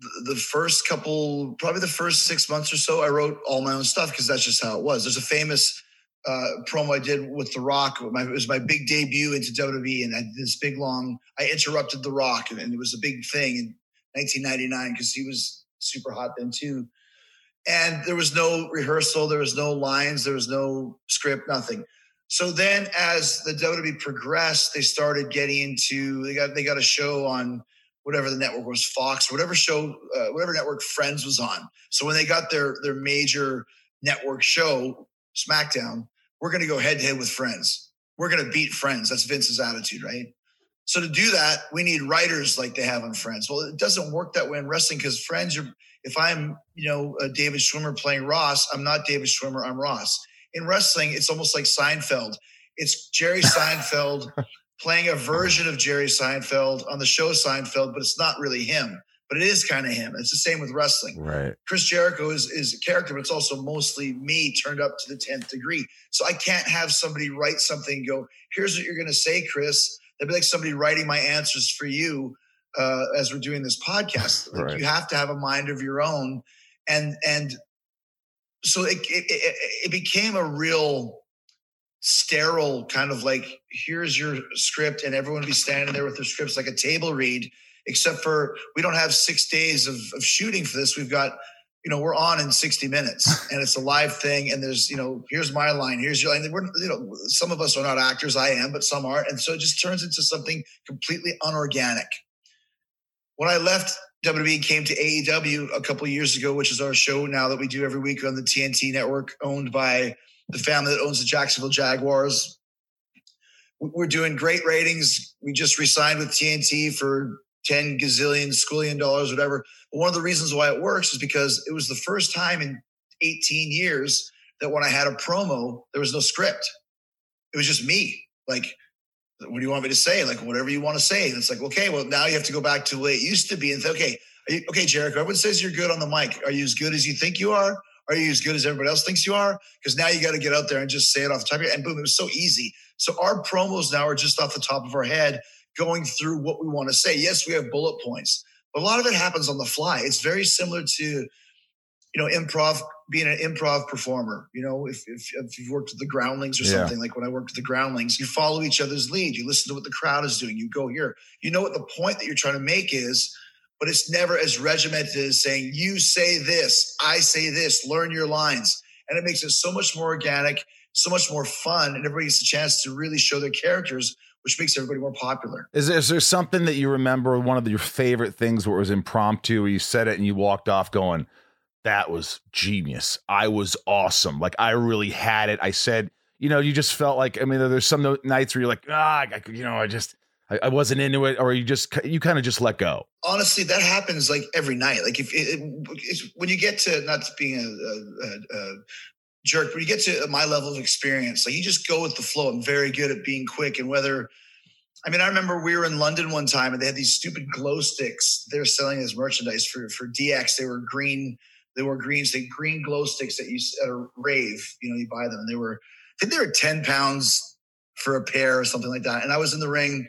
the, the first couple probably the first six months or so i wrote all my own stuff because that's just how it was there's a famous uh, promo i did with the rock my, it was my big debut into wwe and i did this big long i interrupted the rock and, and it was a big thing in 1999 because he was super hot then too and there was no rehearsal there was no lines there was no script nothing so then as the WWE progressed, they started getting into they got they got a show on whatever the network was, Fox, whatever show, uh, whatever network Friends was on. So when they got their their major network show, SmackDown, we're gonna go head to head with Friends. We're gonna beat Friends. That's Vince's attitude, right? So to do that, we need writers like they have on Friends. Well, it doesn't work that way in wrestling because Friends, you're if I'm, you know, uh, David Schwimmer playing Ross, I'm not David Schwimmer, I'm Ross in wrestling, it's almost like Seinfeld. It's Jerry [laughs] Seinfeld playing a version of Jerry Seinfeld on the show Seinfeld, but it's not really him. But it is kind of him. It's the same with wrestling. Right. Chris Jericho is, is a character, but it's also mostly me turned up to the 10th degree. So I can't have somebody write something and go, here's what you're going to say, Chris. That'd be like somebody writing my answers for you uh, as we're doing this podcast. Like Right. You have to have a mind of your own. And, and so it, it, it, it became a real sterile kind of like here's your script and everyone would be standing there with their scripts like a table read except for we don't have six days of, of shooting for this we've got you know we're on in 60 minutes [laughs] and it's a live thing and there's you know here's my line here's your line we're you know some of us are not actors i am but some aren't and so it just turns into something completely unorganic when I left WWE came to AEW a couple years ago, which is our show now that we do every week on the TNT network, owned by the family that owns the Jacksonville Jaguars. We're doing great ratings. We just resigned with TNT for 10 gazillion, squillion dollars, whatever. But one of the reasons why it works is because it was the first time in 18 years that when I had a promo, there was no script. It was just me. Like, what do you want me to say? Like, whatever you want to say. And it's like, okay, well, now you have to go back to the way it used to be and say, okay, you, okay, Jericho, everyone says you're good on the mic. Are you as good as you think you are? Are you as good as everybody else thinks you are? Because now you got to get out there and just say it off the top of your And boom, it was so easy. So our promos now are just off the top of our head, going through what we want to say. Yes, we have bullet points, but a lot of it happens on the fly. It's very similar to, you know, improv, being an improv performer. You know, if, if, if you've worked with the groundlings or Yeah. something, like when I worked with the groundlings, you follow each other's lead. You listen to what the crowd is doing. You go here. You know what the point that you're trying to make is, but it's never as regimented as saying, you say this, I say this, learn your lines. And it makes it so much more organic, so much more fun, and everybody gets a chance to really show their characters, which makes everybody more popular. Is there, is there something that you remember, one of your favorite things where it was impromptu, where you said it and you walked off going, that was genius. I was awesome. Like I really had it. I said, you know, you just felt like, I mean, there's some nights where you're like, ah, I, you know, I just, I, I wasn't into it, or you just, you kind of just let go. honestly, that happens like every night. Like if it, it, it's, when you get to not being a, a, a, a jerk, but you get to my level of experience, like you just go with the flow. I'm very good at being quick, and whether I mean, I remember we were in London one time, and they had these stupid glow sticks. They were selling as merchandise for for DX. They were green. They were greens. They green glow sticks that you at a rave. You know, you buy them, and they were I think they were ten pounds for a pair or something like that. And I was in the ring,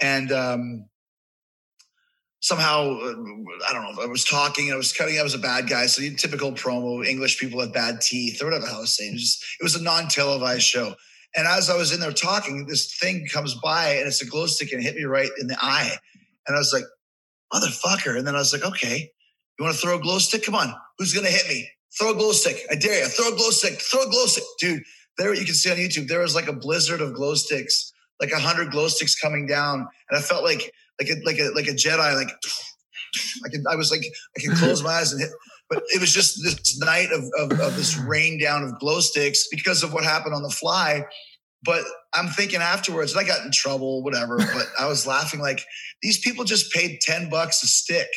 and um, somehow uh, I don't know. I was talking. I was cutting. I was a bad guy. So typical promo. English people have bad teeth or whatever the hell I was saying. It was just it was a non televised show. And as I was in there talking, this thing comes by and it's a glow stick and it hit me right in the eye. And I was like, motherfucker. And then I was like, okay, you want to throw a glow stick? Come on. Who's going to hit me? Throw a glow stick. I dare you. Throw a glow stick. Throw a glow stick. Dude, there you can see on YouTube, there was like a blizzard of glow sticks, like a hundred glow sticks coming down. And I felt like, like a, like a, like a Jedi, like, I could, I was like, I could close my eyes and hit, but it was just this night of, of, of this rain down of glow sticks because of what happened on the fly. But I'm thinking afterwards, and I got in trouble, whatever. But I was laughing like these people just paid 10 bucks a stick.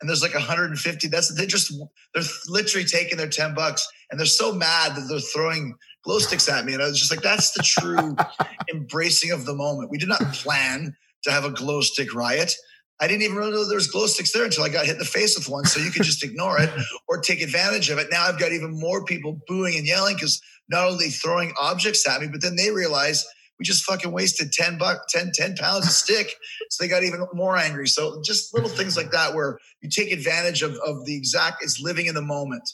And there's like 150. That's they just they're literally taking their 10 bucks and they're so mad that they're throwing glow sticks at me. And I was just like, that's the true [laughs] embracing of the moment. We did not plan to have a glow stick riot. I didn't even really know there was glow sticks there until I got hit in the face with one. So you could just ignore it [laughs] or take advantage of it. Now I've got even more people booing and yelling because not only throwing objects at me, but then they realize we just fucking wasted 10 bucks, 10, 10 pounds of stick. [laughs] So they got even more angry. So just little things like that where you take advantage of, of the exact, it's living in the moment.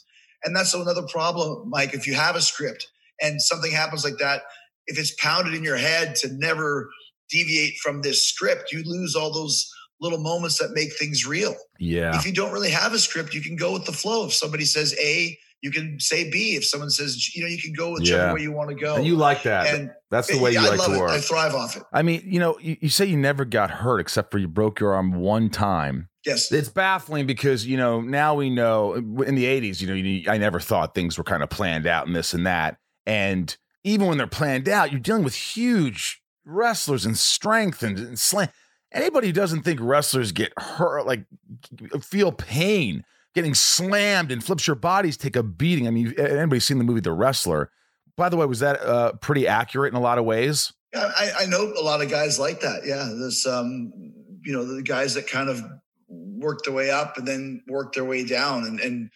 And that's another problem, Mike. If you have a script and something happens like that, if it's pounded in your head to never deviate from this script, you lose all those little moments that make things real. Yeah. If you don't really have a script, you can go with the flow. If somebody says A, you can say B. If someone says, you know, you can go whichever Yeah. way you want to go. And you like that. And That's the way you I like love to it. I thrive off it. I mean, you know, you, you say you never got hurt except for you broke your arm one time. Yes. It's baffling because, you know, now we know in the 80s, you know, you, I never thought things were kind of planned out and this and that. And even when they're planned out, you're dealing with huge wrestlers and strength and, and. Anybody who doesn't think wrestlers get hurt, like feel pain, getting slammed and flips your bodies, take a beating. I mean, anybody's seen the movie The Wrestler? By the way, was that uh, pretty accurate in a lot of ways? Yeah, I, I know a lot of guys like that. Yeah, there's um, you know, the guys that kind of work their way up and then work their way down, and and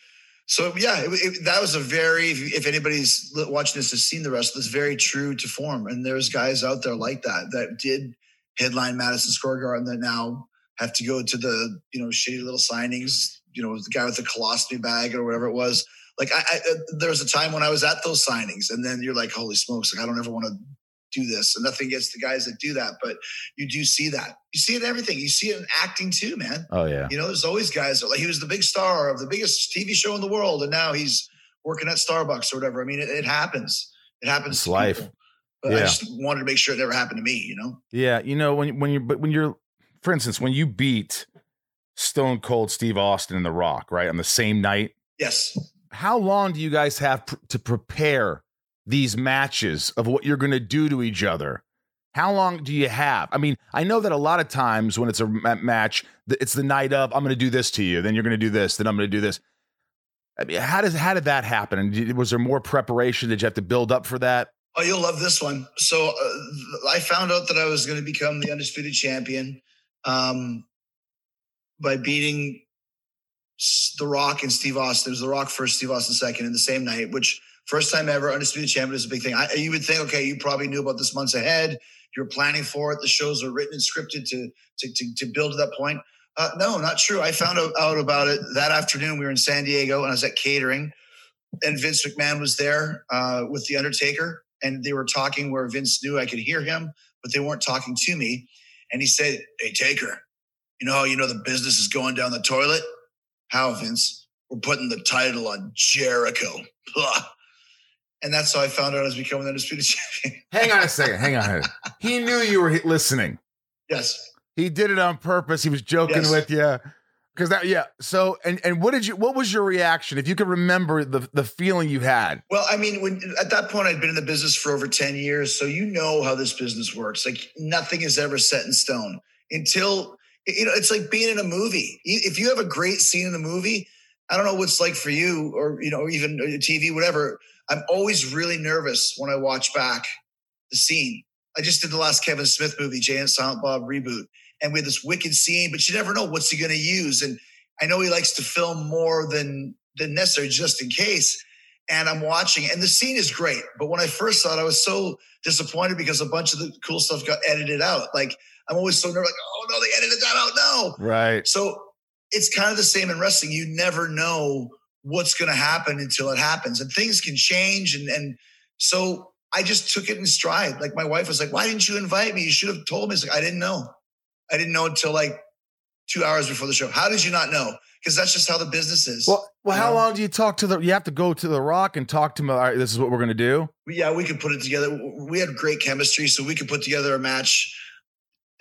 so yeah, it, it, that was a very. If, if anybody's watching this has seen the rest, it's very true to form, and there's guys out there like that that did headline Madison Square Garden that now have to go to the you know shitty little signings. You know, the guy with the colostomy bag or whatever it was. Like I, I there was a time when I was at those signings, and then you're like, holy smokes! Like I don't ever want to do this. And nothing against the guys that do that, but you do see that. You see it in everything. You see it in acting too, man. Oh, yeah. You know, there's always guys that like he was the big star of the biggest TV show in the world, and now he's working at Starbucks or whatever. I mean, it, it happens. It happens. It's life. people. But I just wanted to make sure it never happened to me. You know. Yeah, you know when when you but when you're, for instance, when you beat Stone Cold Steve Austin and The Rock, right? On the same night. Yes. How long do you guys have pr- to prepare these matches of what you're going to do to each other? How long do you have? I mean, I know that a lot of times when it's a ma- match, it's the night of, I'm going to do this to you, then you're going to do this, then I'm going to do this. I mean, how does how did that happen? And was there more preparation? Did you have to build up for that? Oh, you'll love this one. So uh, I found out that I was going to become the undisputed champion um, by beating The Rock and Steve Austin. It was The Rock first, Steve Austin second in the same night, which first time ever undisputed champion is a big thing. I, you would think, okay, you probably knew about this months ahead. You're planning for it. The shows are written and scripted to to to, to build to that point. Uh, no, not true. I found out, out about it that afternoon. We were in San Diego and I was at catering, and Vince McMahon was there uh, with the Undertaker, and they were talking where Vince knew I could hear him, but they weren't talking to me. And he said, "Hey Taker, you know how you know the business is going down the toilet? How Vince? We're putting the title on Jericho." Blah. And that's how I found out I was becoming the undisputed [laughs] champion. Hang on a second. Hang on. He knew you were listening. yes. He did it on purpose. He was joking Yes. with you. Because that, yeah. So, and and what did you? What was your reaction? If you could remember the the feeling you had. Well, I mean, when at that point I'd been in the business for over 10 years, so you know how this business works. Like nothing is ever set in stone until you know, it's like being in a movie. If you have a great scene in a movie, I don't know what's like for you or you know, even uh, TV, whatever. I'm always really nervous when I watch back the scene. I just did the last Kevin Smith movie, Jay and Silent Bob reboot, and we had this wicked scene, but you never know what's he going to use. And I know he likes to film more than than necessary, just in case. And I'm watching, and the scene is great. But when I first saw it, I was so disappointed because a bunch of the cool stuff got edited out. Like I'm always so nervous, like, oh no, they edited that out. No. Right. So it's kind of the same in wrestling. You never know what's going to happen until it happens, and things can change. And and so I just took it in stride. Like my wife was like, "Why didn't you invite me? You should have told me." It's like I didn't know. I didn't know until like two hours before the show. How did you not know? Because that's just how the business is. Well, well, how long do you talk to the? You have to go to the Rock and talk to him. All right, this is what we're going to do. Yeah, we could put it together. We had great chemistry, so we could put together a match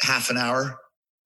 half an hour.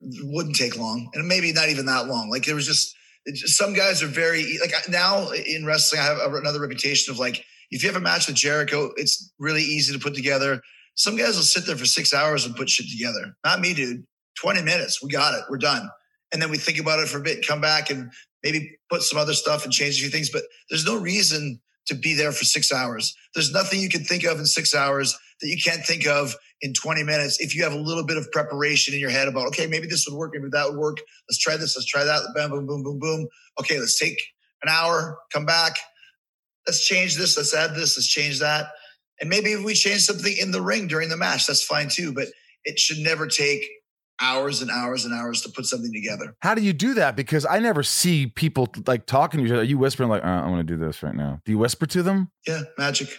Wouldn't take long, and maybe not even that long. Like there was just just- some guys are very like now in wrestling. I have another reputation of like if you have a match with Jericho, it's really easy to put together. Some guys will sit there for six hours and put shit together. Not me, dude. Twenty minutes, we got it. We're done. And then we think about it for a bit, come back and maybe put some other stuff and change a few things. But there's no reason to be there for six hours. There's nothing you can think of in six hours that you can't think of in 20 minutes if you have a little bit of preparation in your head about, okay, maybe this would work, maybe that would work. Let's try this, let's try that. boom boom, boom, boom, boom. Okay, let's take an hour, come back. Let's change this, let's add this, let's change that. And maybe if we change something in the ring during the match, that's fine too. But it should never take hours and hours and hours to put something together. How do you do that? Because I never see people like talking to each other. You whispering like, uh, "I'm going to do this right now." Do you whisper to them? Yeah, magic,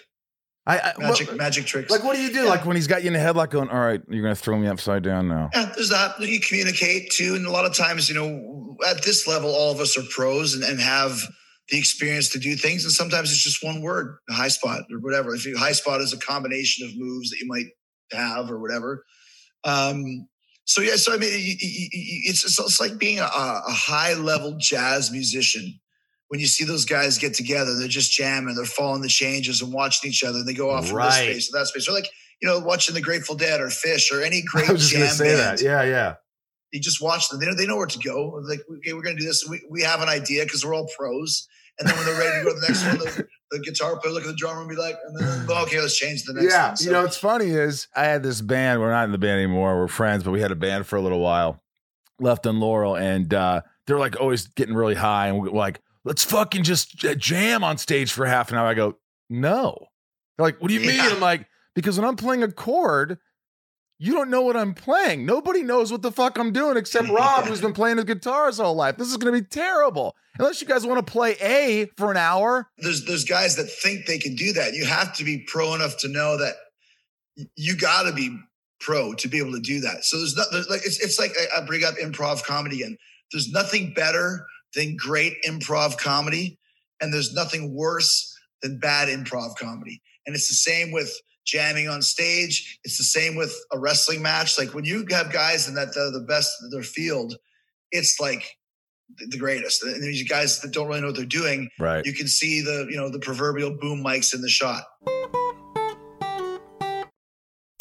I, I magic, what- magic tricks. like what do you do? Yeah. Like when he's got you in the headlock, going, "All right, you're going to throw me upside down now." Yeah, there's that. You communicate too. And a lot of times, you know, at this level, all of us are pros and, and have the experience to do things. And sometimes it's just one word, a high spot or whatever. If you high spot is a combination of moves that you might have or whatever. Um, so yeah, so I mean, it's, it's like being a, a high level jazz musician. When you see those guys get together, they're just jamming, they're following the changes and watching each other. And they go off from this Right. space to that space. Or like you know, watching the Grateful Dead or Phish or any [laughs] great I was just jam say band that. Yeah, yeah. you just watch them. They know, they know where to go. Like, okay, we're going to do this. We, we have an idea because we're all pros. And then when they're ready to go to the next one, the, the guitar player look at the drummer and be like, and then [sighs] okay, let's change the next yeah, one. So, you know, what's funny is I had this band. We're not in the band anymore. We're friends, but we had a band for a little while. Left on Laurel, and uh, they're like always getting really high, and we're like, "Let's fucking just jam on stage for half an hour." I go, "No." They're like, "What do you mean?" I'm like, "Because when I'm playing a chord." You don't know what I'm playing. Nobody knows what the fuck I'm doing except [laughs] Rob, who's been playing his guitar his whole life. This is going to be terrible. Unless you guys want to play A for an hour. there's there's guys that think they can do that. You have to be pro enough to know that you got to be pro to be able to do that. So there's not there's like it's it's like I, I bring up improv comedy and There's nothing better than great improv comedy, and there's nothing worse than bad improv comedy. And it's the same with jamming on stage. It's the same with a wrestling match. Like when you have guys in that they're the best of their field, it's like the, the greatest. And these guys that don't really know what they're doing, Right. you can see the you know the proverbial boom mics in the shot.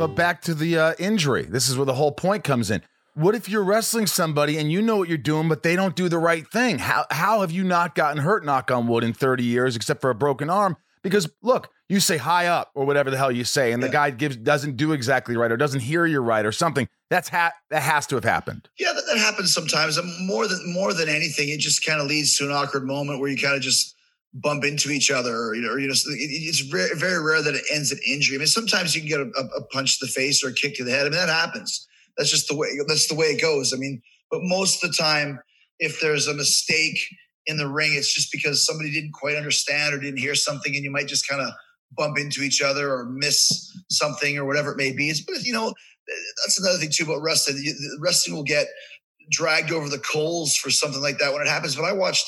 But back to the uh, injury. This is where the whole point comes in. What if you're wrestling somebody and you know what you're doing, but they don't do the right thing? How how have you not gotten hurt, knock on wood, in 30 years, except for a broken arm? Because look, you say high up or whatever the hell you say, and the guy gives doesn't do exactly right or doesn't hear you right or something. That's ha- that has to have happened. Yeah, that, that happens sometimes. And more than more than anything, it just kind of leads to an awkward moment where you kind of just bump into each other, or you know, or, you know, it's very, very rare that it ends in injury. I mean, sometimes you can get a, a, a punch to the face or a kick to the head. I mean, that happens. That's just the way. That's the way it goes. I mean, but most of the time, if there's a mistake in the ring, it's just because somebody didn't quite understand or didn't hear something, and you might just kind of bump into each other or miss something or whatever it may be. It's, but you know, that's another thing too about wrestling. Wrestling will get dragged over the coals for something like that when it happens. But I watched,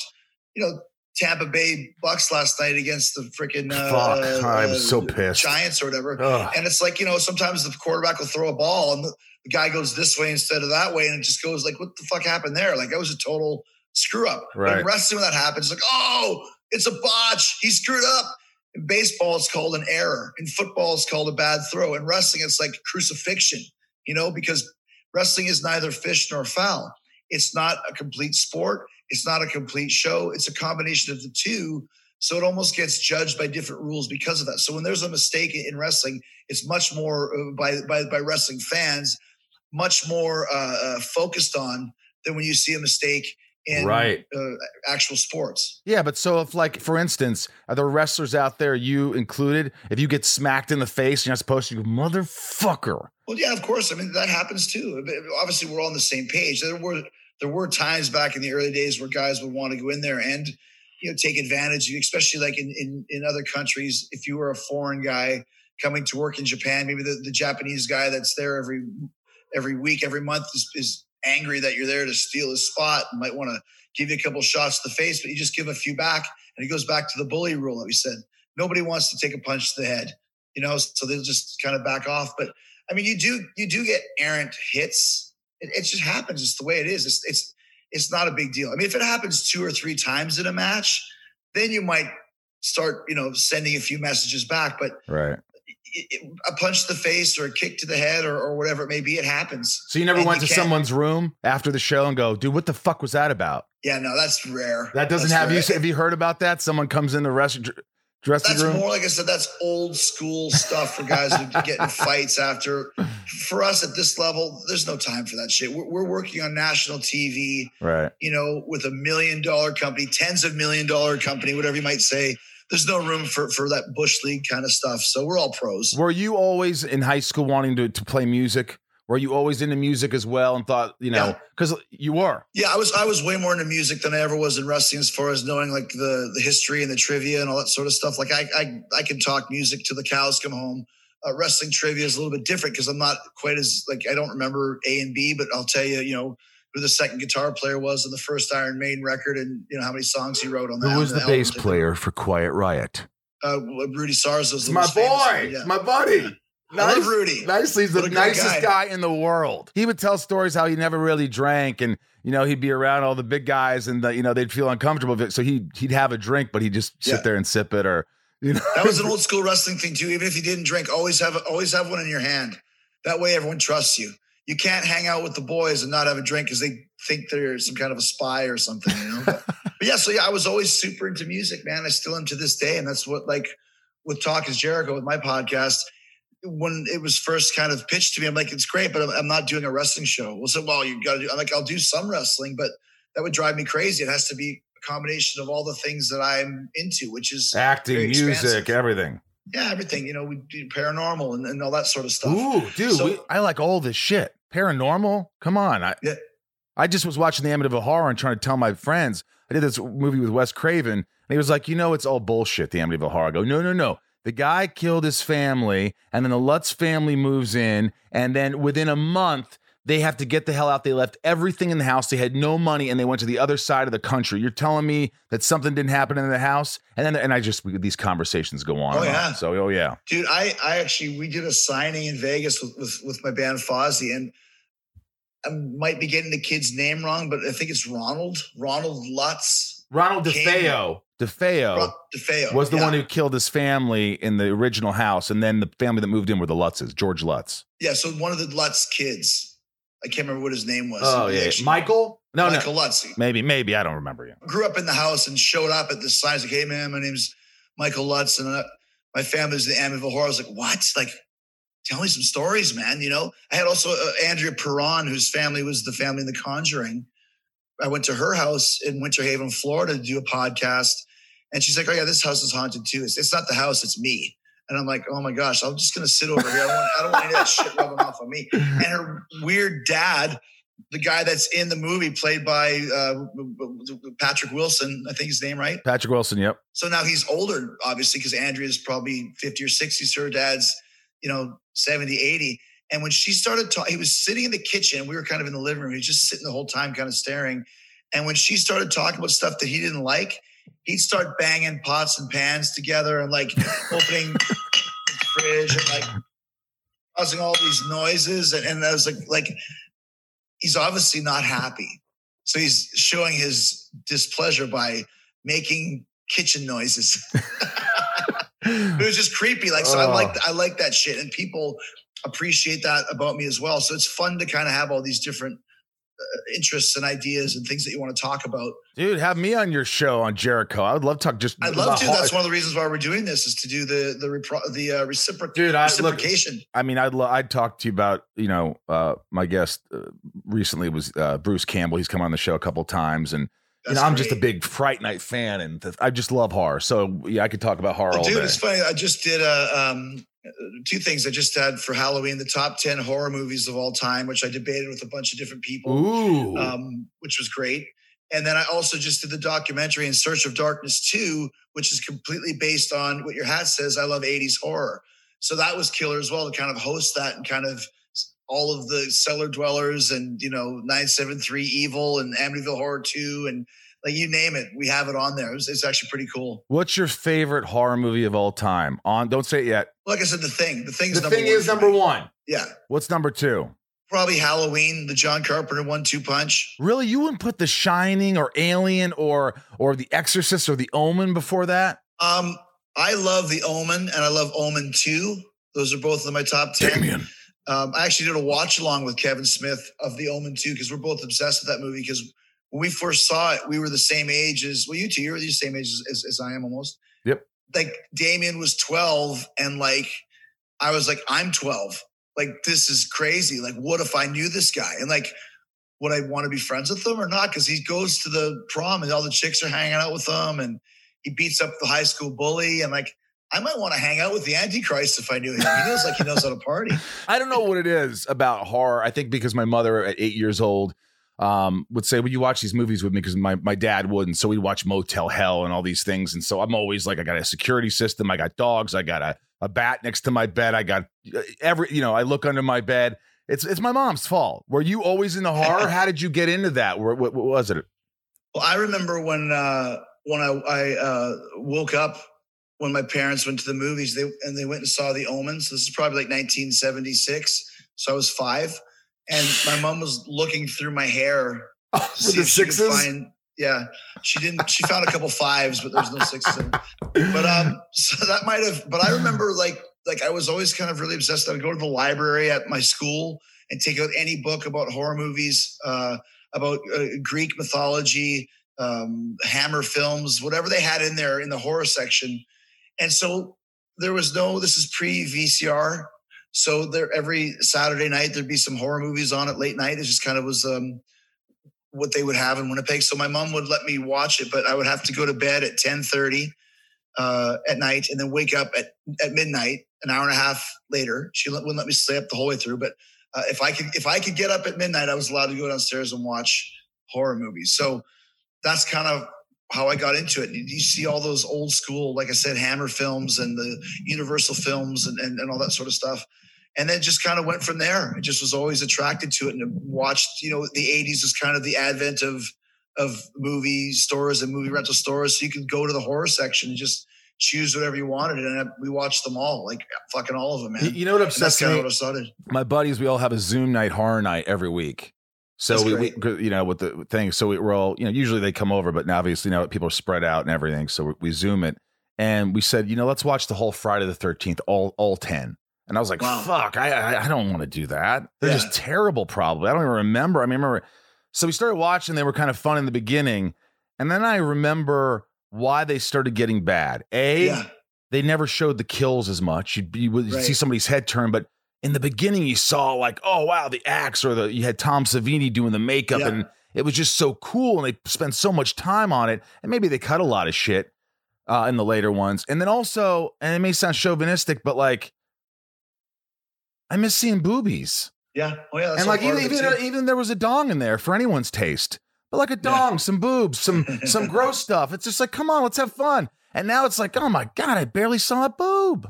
you know, Tampa Bay Bucks last night against the freaking uh, Fuck, I'm uh, so pissed. Giants or whatever. Ugh. And it's like you know, sometimes the quarterback will throw a ball and the, the guy goes this way instead of that way, and it just goes like, what the fuck happened there? Like that was a total screw up. But Right. in wrestling, when that happens, like, oh, it's a botch. He screwed up. In baseball, it's called an error. In football, it's called a bad throw. In wrestling, it's like crucifixion, you know, because wrestling is neither fish nor fowl. It's not a complete sport. It's not a complete show. It's a combination of the two. So it almost gets judged by different rules because of that. So when there's a mistake in wrestling, it's much more uh, by by, by wrestling fans, much more uh, uh, focused on than when you see a mistake in Right. uh, actual sports. Yeah, but so if like for instance, are there wrestlers out there, you included, if you get smacked in the face and you're not supposed to, go, motherfucker. Well, yeah, of course. I mean, that happens too. Obviously, we're all on the same page. There were there were times back in the early days where guys would want to go in there and you know take advantage, especially like in, in in other countries. If you were a foreign guy coming to work in Japan, maybe the, the Japanese guy that's there every every week, every month is, is angry that you're there to steal his spot and might want to give you a couple shots to the face, but you just give a few back, and it goes back to the bully rule that we said. Nobody wants to take a punch to the head, you know, so they'll just kind of back off. But I mean, you do you do get errant hits. It, it just happens. It's the way it is. It's it's it's not a big deal. I mean, if it happens two or three times in a match, then you might start, you know, sending a few messages back. But Right. it, it- a punch to the face or a kick to the head or, or whatever it may be, it happens. So you never And went you to can't- someone's room after the show and go, dude, what the fuck was that about? Yeah, no, that's rare. That doesn't That's have you. Have you heard about that? Someone comes in the rest, dressing That's room. more like I said. That's old school stuff for guys who get in [laughs] fights after. For us at this level, there's no time for that shit. We're, we're working on national TV, right. you know, with a million dollar company, tens of million dollar company, whatever you might say. There's no room for for that bush league kind of stuff. So we're all pros. Were you always in high school wanting to, to play music? Were you always into music as well and thought, you know, Yeah. because you were. Yeah, I was I was way more into music than I ever was in wrestling as far as knowing like the the history and the trivia and all that sort of stuff. Like I I, I can talk music to the cows come home. Uh, wrestling trivia is a little bit different because I'm not quite as like I don't remember A and B, but I'll tell you, you know, who the second guitar player was on the first Iron Maiden record and you know how many songs he wrote on that. Who was on the album. bass player for Quiet Riot? Uh, Rudy Sarzo's It's the my most boy. one, yeah. My buddy. I love Rudy. Nicely, he's the nicest guy. guy. in the world. He would tell stories how he never really drank, and you know he'd be around all the big guys, and the, you know they'd feel uncomfortable. with it. So he he'd have a drink, but he'd just sit Yeah. there and sip it, or you know. That was an [laughs] old school wrestling thing too. Even if you didn't drink, always have always have one in your hand. That way, everyone trusts you. You can't hang out with the boys and not have a drink because they think they're some kind of a spy or something. You know. But, [laughs] but yeah, so yeah, I was always super into music, man. I still am to this day, and that's what like with Talk is Jericho with my podcast. When it was first kind of pitched to me, I'm like, it's great, but I'm, I'm not doing a wrestling show. Well, so well, you got to do. I'm like, I'll do some wrestling, but that would drive me crazy. It has to be a combination of all the things that I'm into, which is Acting, music, everything. yeah, everything. You know, we do paranormal and, and all that sort of stuff. Ooh, dude, So- we, I like all this shit. Paranormal, come on. I, Yeah. I just was watching the Amityville Horror and trying to tell my friends. I did this movie with Wes Craven, and he was like, "You know, it's all bullshit." The Amityville Horror. I go, "No, no, no." The guy killed his family, and then the Lutz family moves in, and then within a month, they have to get the hell out. They left everything in the house. They had no money, and they went to the other side of the country. You're telling me that something didn't happen in the house, and then and I just these conversations go on. Oh, and on. yeah. So oh yeah. Dude, I, I actually we did a signing in Vegas with, with, with my band Fozzy, and I might be getting the kid's name wrong, but I think it's Ronald. Ronald Lutz. Ronald. DeFeo. DeFeo Ron- DeFeo. was the yeah. one who killed his family in the original house, and then the family that moved in were the Lutzes, George Lutz. Yeah, so one of the Lutz kids. I can't remember what his name was. Oh yeah, actually- Michael. No, Michael no, Lutz. maybe, maybe I don't remember you. Grew up in the house and showed up at the signs like, "Hey man, my name's Michael Lutz, and uh, my family's the Amityville Horror." I was like, "What? Like, tell me some stories, man." You know, I had also uh, Andrea Perron, whose family was the family in The Conjuring. I went to her house in Winter Haven, Florida, to do a podcast, and she's like, "Oh yeah, this house is haunted too. It's, it's not the house, it's me." And I'm like, "Oh my gosh, I'm just gonna sit over here. I don't want, I don't want any of that shit rubbing off on me." And her weird dad the guy that's in the movie played by uh, Patrick Wilson, I think his name right. Patrick Wilson. Yep. So now he's older, obviously, because Andrea's probably 50 or 60. So her dad's, you know, 70, 80. And when she started talking, he was sitting in the kitchen. We were kind of in the living room. He was just sitting the whole time, kind of staring. And when she started talking about stuff that he didn't like, he'd start banging pots and pans together and like opening [laughs] the fridge and like causing all these noises. And, and I was like, like, he's obviously not happy. So he's showing his displeasure by making kitchen noises. [laughs] it was just creepy. Like, so I Oh. like I like that shit, and people appreciate that about me as well. So it's fun to kind of have all these different uh, interests and ideas and things that you want to talk about. Dude, have me on your show on Jericho. I would love to talk just. I'd love to. That's one of the reasons why we're doing this is to do the the repro- the uh, reciproc- Dude, I look. reciprocation. I mean, I'd lo- I'd talk to you about you know uh, my guest uh, recently was uh, Bruce Campbell. He's come on the show a couple times, and you know I'm just a big Fright Night fan, and th- I just love horror. So yeah, I could talk about horror Well, all dude, day. it's funny. I just did a um, two things. I just had for Halloween the top ten horror movies of all time, which I debated with a bunch of different people, um, which was great. And then I also just did the documentary In Search of Darkness 2, which is completely based on what your hat says. I love 80s horror. So that was killer as well to kind of host that and kind of all of the cellar dwellers and you know 973 evil and Amityville Horror 2 and like you name it, we have it on there. It was, it's actually pretty cool. what's your favorite horror movie of all time? On, don't say it yet. Like I said, the thing, the thing is The number thing one is number me. one. Yeah, What's number two? probably Halloween, the John Carpenter one-two punch. Really, you wouldn't put The Shining or Alien or or The Exorcist or The Omen before that? Um, I love the Omen and I love Omen 2. Those are both in my top 10. Um, I actually did a watch along with Kevin Smith of The Omen 2 because we're both obsessed with that movie. Because when we first saw it, we were the same age as, well, you two, you're the same age as, as, as I am almost. Yep. Like Damien was 12 and like, I was like, I'm 12. Like, this is crazy. Like, what if I knew this guy? And like, would I want to be friends with him or not? Because he goes to the prom and all the chicks are hanging out with him and he beats up the high school bully. And like, I might want to hang out with the Antichrist if I knew him. He knows like he knows how to party. [laughs] I don't know what it is about horror. I think because my mother at eight years old um, would say, "Will you watch these movies with me?" Because my my dad wouldn't. So we'd watch Motel Hell and all these things. And so I'm always like, I got a security system. I got dogs. I got a, a bat next to my bed. I got uh, every. You know, I look under my bed. It's it's my mom's fault. Were you always into horror? How did you get into that? What, what, what was it? Well, I remember when uh, when I, I uh, woke up when my parents went to the movies. They and they went and saw The Omens. This is probably like 1976. So I was five, and my mom was looking through my hair [laughs] to For see the if she could find. Yeah, she didn't. She found a couple fives, but there's no sixes. in. But um, [laughs] so that might have. But I remember like like I was always kind of really obsessed. I would go to the library at my school and take out any book about horror movies, uh, about uh, Greek mythology, um, Hammer films, whatever they had in there in the horror section. And so there was no. This is pre VCR. So there every Saturday night there'd be some horror movies on at late night. It just kind of was um, what they would have in Winnipeg. So my mom would let me watch it, but I would have to go to bed at ten thirty uh, at night and then wake up at, at midnight, an hour and a half later. She wouldn't let me stay up the whole way through, but Uh, if I could, if I could get up at midnight, I was allowed to go downstairs and watch horror movies. So that's kind of how I got into it. You see all those old school, like I said, Hammer films and the Universal films and, and, and all that sort of stuff. And then just kind of went from there. I just was always attracted to it and watched, you know, the 80s was kind of the advent of of movie stores and movie rental stores. So you could go to the horror section and just choose whatever you wanted. And we watched them all, like fucking all of them, man. You know what And that's upsets kind of me? what I started. my buddies, we all have a Zoom night, horror night every week. So That's we, we, you know, with the thing, so we, we're all, you know, usually they come over, but now obviously now people are spread out and everything. So we, we Zoom it, and we said, you know, let's watch the whole Friday the Thirteenth, all all ten. And I was like, Wow. fuck, I I, I don't want to do that. They're Yeah. just terrible, probably. I don't even remember. I mean, I remember. So we started watching. They were kind of fun in the beginning, and then I remember why they started getting bad. A, Yeah. they never showed the kills as much. You'd, you would Right. see somebody's head turn, but in the beginning, you saw like, oh wow, the axe, or the you had Tom Savini doing the makeup, Yeah. and it was just so cool, and they spent so much time on it, and maybe they cut a lot of shit uh, in the later ones, and then also, and it may sound chauvinistic, but like, I miss seeing boobies, Yeah. Oh yeah. And like even even, too. even there was a dong in there for anyone's taste, but like a dong, some boobs, some [laughs] some gross stuff. It's just like, come on, let's have fun. And now it's like, oh my god, I barely saw a boob.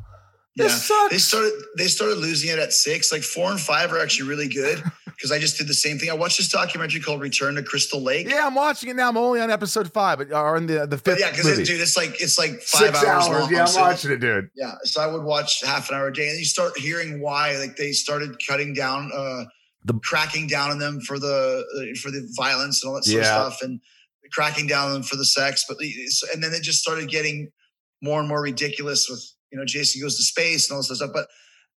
This Yeah. sucks. They started they started losing it at six. Like four and five are actually really good [laughs] because I just did the same thing. I watched this documentary called Return to Crystal Lake. yeah, I'm watching it now. I'm only on episode five, but or in the the fifth But yeah, because dude, it's like it's like five hours, hours. long. Yeah, I'm so- watching it, dude. Yeah, so I would watch half an hour a day, and you start hearing why. Like they started cutting down, uh, The- cracking down on them for the uh, for the violence and all that sort Yeah. of stuff, and cracking down on them for the sex. But and then it just started getting more and more ridiculous with you know Jason goes to space and all this stuff. But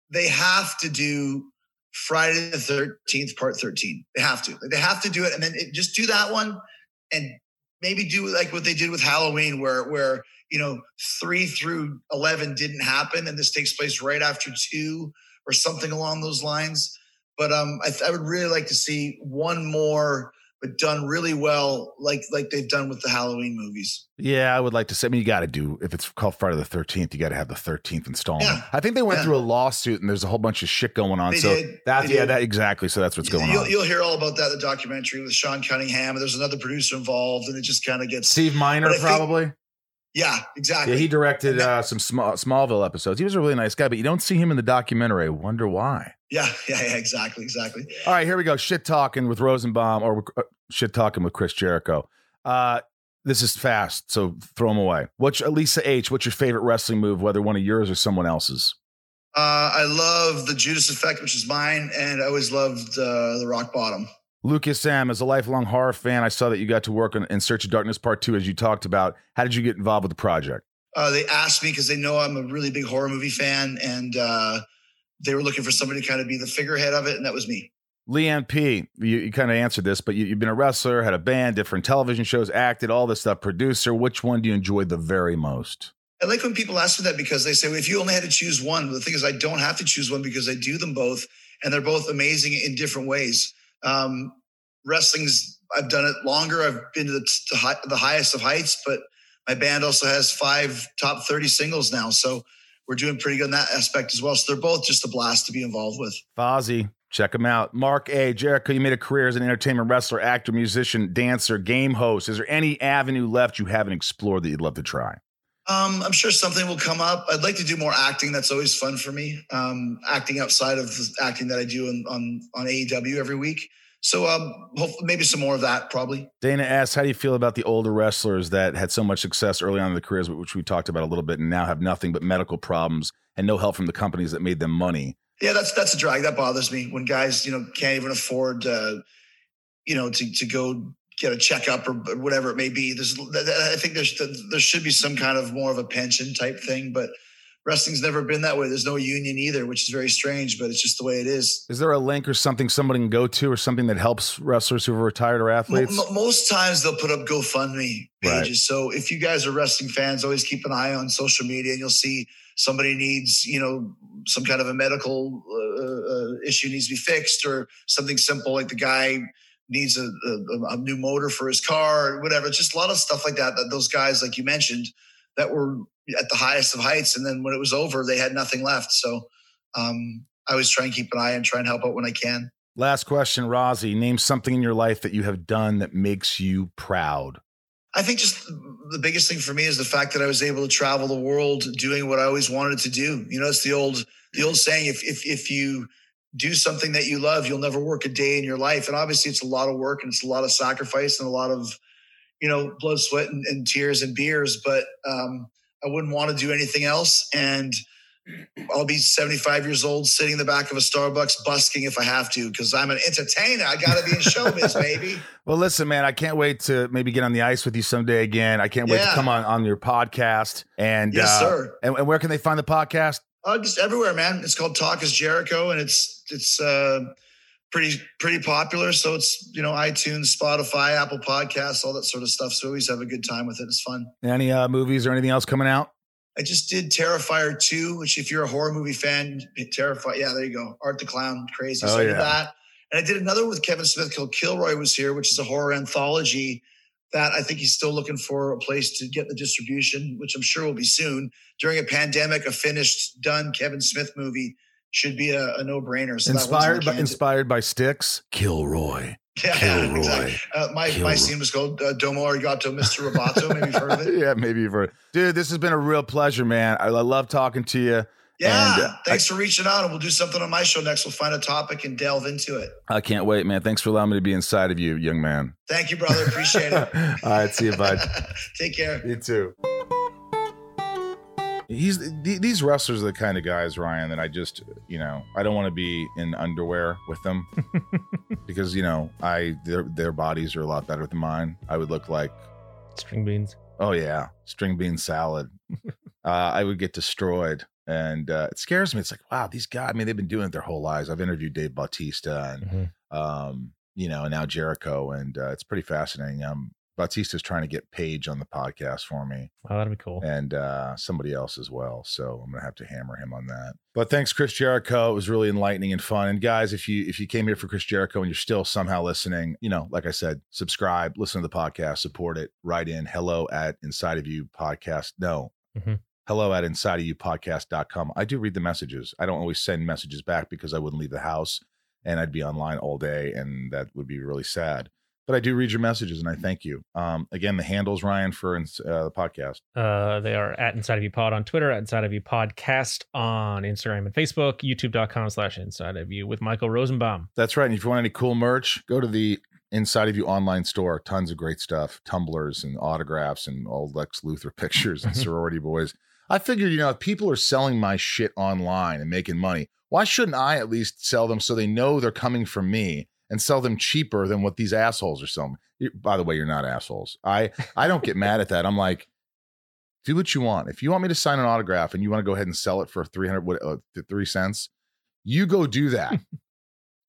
they have to do Friday the Thirteenth Part Thirteen. They have to. Like, they have to do it, and then it, just do that one, and maybe do like what they did with Halloween, where where you know three through eleven didn't happen, and this takes place right after two or something along those lines. But um, I, I would really like to see one more, but done really well, like like they've done with the Halloween movies. Yeah, I would like to say. I mean, you got to do if it's called Friday the Thirteenth, you got to have the thirteenth installment. Yeah. I think they went Yeah. through a lawsuit, and there's a whole bunch of shit going on. They so did. that's They yeah, did. that exactly. So that's what's going you'll, on. you'll hear all about that in the documentary with Sean Cunningham, and there's another producer involved, and it just kind of gets Steve Miner, I think- probably. yeah, exactly. Yeah, he directed uh, some small, Smallville episodes. He was a really nice guy, but you don't see him in the documentary. Wonder why. yeah, [laughs] yeah, yeah, exactly, exactly. All right, here we go. Shit talking with Rosenbaum or uh, shit talking with Chris Jericho. Uh, this is fast, so throw them away. What's Lisa H? What's your favorite wrestling move, whether one of yours or someone else's? Uh, I love the Judas Effect, which is mine, and I always loved uh, the Rock Bottom. Lucas M, as a lifelong horror fan, I saw that you got to work on In Search of Darkness Part Two, as you talked about. How did you get involved with the project? Uh, they asked me because they know I'm a really big horror movie fan, and uh, they were looking for somebody to kind of be the figurehead of it, and that was me. Leanne P, you, you kind of answered this, but you, you've been a wrestler, had a band, different television shows, acted, all this stuff. Producer, which one do you enjoy the very most? I like when people ask me that because they say, well, if you only had to choose one, the thing is, I don't have to choose one because I do them both, and they're both amazing in different ways. Um, wrestling's, I've done it longer. I've been to the, to high, the highest of heights, but my band also has five top 30 singles now. So we're doing pretty good in that aspect as well. So they're both just a blast to be involved with. Fozzy, check him out. Mark A. Jericho, you made a career as an entertainment wrestler, actor, musician, dancer, game host. Is there any avenue left you haven't explored that you'd love to try? Um, I'm sure something will come up. I'd like to do more acting. That's always fun for me. Um, acting outside of the acting that I do on on, on AEW every week. So um, hopefully maybe some more of that probably. Dana asks, how do you feel about the older wrestlers that had so much success early on in their careers, which we talked about a little bit, and now have nothing but medical problems and no help from the companies that made them money? Yeah, that's that's a drag. That bothers me when guys, you know, can't even afford, uh, you know, to to go get a checkup or whatever it may be. There's, I think there's there should be some kind of more of a pension type thing, but wrestling's never been that way. There's no union either, which is very strange, but it's just the way it is. Is there a link or something somebody can go to or something that helps wrestlers who are retired or athletes? mo- most times they'll put up GoFundMe Right. pages. So if you guys are wrestling fans, always keep an eye on social media, and you'll see somebody needs, you know, some kind of a medical uh, uh, issue needs to be fixed, or something simple like the guy needs a, a, a new motor for his car, or whatever. It's just a lot of stuff like that. That those guys, like you mentioned, that were at the highest of heights, and then when it was over, they had nothing left. So. Um, I always try and keep an eye and try and help out when I can. Last question, Rozzy. Name something in your life that you have done that makes you proud. I think just the biggest thing for me is the fact that I was able to travel the world doing what I always wanted to do. You know, it's the old the old saying if if if you do something that you love, you'll never work a day in your life. And obviously it's a lot of work and it's a lot of sacrifice and a lot of, you know, blood, sweat and, and tears and beers. But um, I wouldn't want to do anything else. And I'll be 75 years old sitting in the back of a Starbucks busking if I have to because I'm an entertainer. I got to be in showbiz, [laughs] baby. Well, listen, man, I can't wait to maybe get on the ice with you someday again. I can't wait Yeah. to come on on your podcast. And Yes, uh, sir. And, and where can they find the podcast? Uh, just everywhere, man. It's called Talk is Jericho, and it's it's uh, pretty pretty popular. So it's you know iTunes, Spotify, Apple Podcasts, all that sort of stuff. So we always have a good time with it. It's fun. Any uh, movies or anything else coming out? I just did Terrifier 2, which if you're a horror movie fan, Terrifier, yeah, there you go. Art the Clown, crazy. Oh, so Oh, I did yeah. that. And I did another with Kevin Smith called Kilroy was here, which is a horror anthology that I think he's still looking for a place to get the distribution, which I'm sure will be soon. During a pandemic, a finished, done Kevin Smith movie should be a, a no-brainer. So that one's in inspired by inspired by Styx. Kilroy. Yeah, Kilroy. exactly. Uh, my, Kilroy. my scene was called uh, Domo Arigato, Mr. Roboto. Maybe you've heard of it. [laughs] yeah, maybe you've heard. Dude, this has been a real pleasure, man. I, I love talking to you. Yeah, And, uh, thanks for reaching out, and we'll do something on my show next. We'll find a topic and delve into it. I can't wait, man. Thanks for allowing me to be inside of you, young man. Thank you, brother. Appreciate it. [laughs] All right, see you, bud. [laughs] Take care. You too. He's th- these wrestlers are the kind of guys, Ryan, that I just you know I don't want to be in underwear with them [laughs] because you know I their their bodies are a lot better than mine. I would look like String beans. oh yeah, string bean salad. [laughs] uh, I would get destroyed, and uh, it scares me. It's like wow, these guys. I mean, they've been doing it their whole lives. I've interviewed Dave Bautista and Mhm. um, you know, and now Jericho, and uh, it's pretty fascinating. Um, Bautista's trying to get Paige on the podcast for me Oh, that'd be cool. and uh, somebody else as well. So I'm gonna have to hammer him on that. But thanks, Chris Jericho. It was really enlightening and fun. And guys, if you if you came here for Chris Jericho and you're still somehow listening, you know, like I said, subscribe, listen to the podcast, support it. Write in hello at inside of you podcast. No. Mhm. Hello at inside of you podcast.com. I do read the messages. I don't always send messages back because I wouldn't leave the house and I'd be online all day and that would be really sad. But I do read your messages and I thank you. Um, again, the handles, Ryan, for uh, the podcast. Uh, they are at Inside of You Pod on Twitter, at Inside of You Podcast on Instagram and Facebook, youtube.com slash Inside of You with Michael Rosenbaum. That's right. And if you want any cool merch, go to the Inside of You online store. Tons of great stuff, tumblers and autographs and old Lex Luthor [laughs] pictures and [laughs] sorority boys. I figured, you know, if people are selling my shit online and making money, why shouldn't I at least sell them so they know they're coming from me and sell them cheaper than what these assholes are selling? By the way, you're not assholes. I I don't get mad at that. I'm like, do what you want. If you want me to sign an autograph and you want to go ahead and sell it for 300 what, uh, three cents, you go do that. [laughs]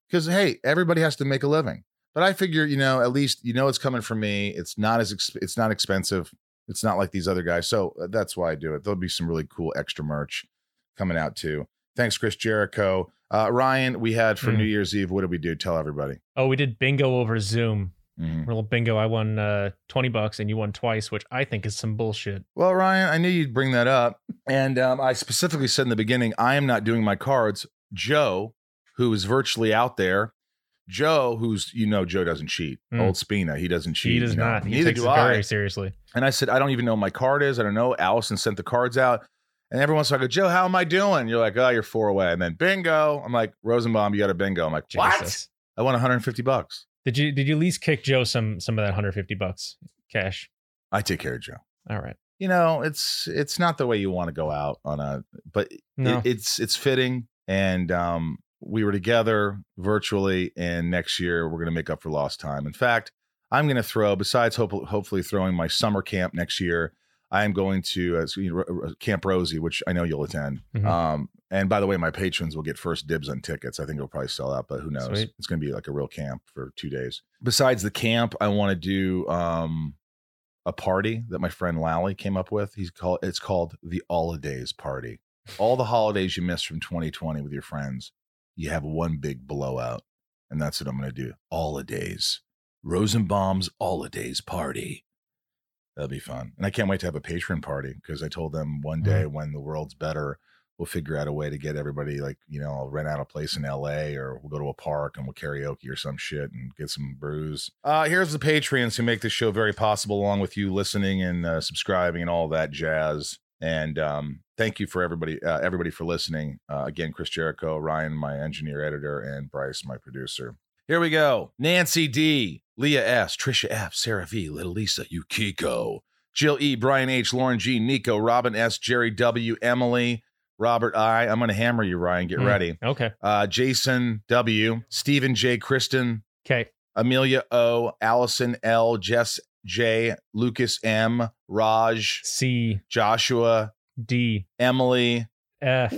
Because hey, everybody has to make a living. But I figure, you know, at least you know it's coming from me. It's not as exp- it's not expensive. It's not like these other guys. So uh, that's why I do it. There'll be some really cool extra merch coming out too. Thanks, Chris Jericho. Uh, Ryan, we had for Mm. New Year's Eve. What did we do? Tell everybody. Oh, we did bingo over Zoom. Mhm. Little bingo. I won uh, 20 bucks and you won twice, which I think is some bullshit. Well, Ryan, I knew you'd bring that up. And um, I specifically said in the beginning, I am not doing my cards. Joe, who is virtually out there, Joe, who's, you know, Joe doesn't cheat. Mm. Old Spina, he doesn't cheat. He does you know. not. He Neither takes do it I. very seriously. And I said, I don't even know what my card is. I don't know. Allison sent the cards out. And every once in a while I go, Joe, how am I doing? You're like, oh, you're four away. And then bingo. I'm like, Rosenbaum, you got a bingo. I'm like, what? Jesus. I won 150 bucks. Did you did you at least kick Joe some some of that 150 bucks cash? I take care of Joe. All right. You know, it's it's not the way you want to go out on a, but No. it, it's it's fitting. And um, we were together virtually, and next year we're going to make up for lost time. In fact, I'm going to throw, besides hope, hopefully throwing my summer camp next year, I am going to uh, you know, Camp Rosie, which I know you'll attend. Mhm. Um, and by the way, my patrons will get first dibs on tickets. I think it'll probably sell out, but who knows? Sweet. It's going to be like a real camp for two days. Besides the camp, I want to do um, a party that my friend Lally came up with. He's called it's called the Holidays Party. All the holidays you missed from 2020 with your friends, you have one big blowout, and that's what I'm going to do. Holidays, Rosenbaum's Holidays Party. That'll be fun, and I can't wait to have a patron party because I told them one day when the world's better, we'll figure out a way to get everybody like you know I'll rent out a place in L.A. or we'll go to a park and we'll karaoke or some shit and get some brews. Uh, here's the Patreons who make this show very possible, along with you listening and uh, subscribing and all that jazz. And um, thank you for everybody, uh, everybody for listening. Uh, again, Chris Jericho, Ryan, my engineer editor, and Bryce, my producer. Here we go. Nancy D, Leah S, Trisha F, Sarah V, Little Lisa, Yukiko, Jill E, Brian H, Lauren G, Nico, Robin S, Jerry W, Emily, Robert I. I'm going to hammer you, Ryan. Get Mm. ready. Okay. Uh, Jason W, Stephen J, Kristen, Okay. Amelia O, Allison L, Jess J, Lucas M, Raj, C Joshua, D Emily F.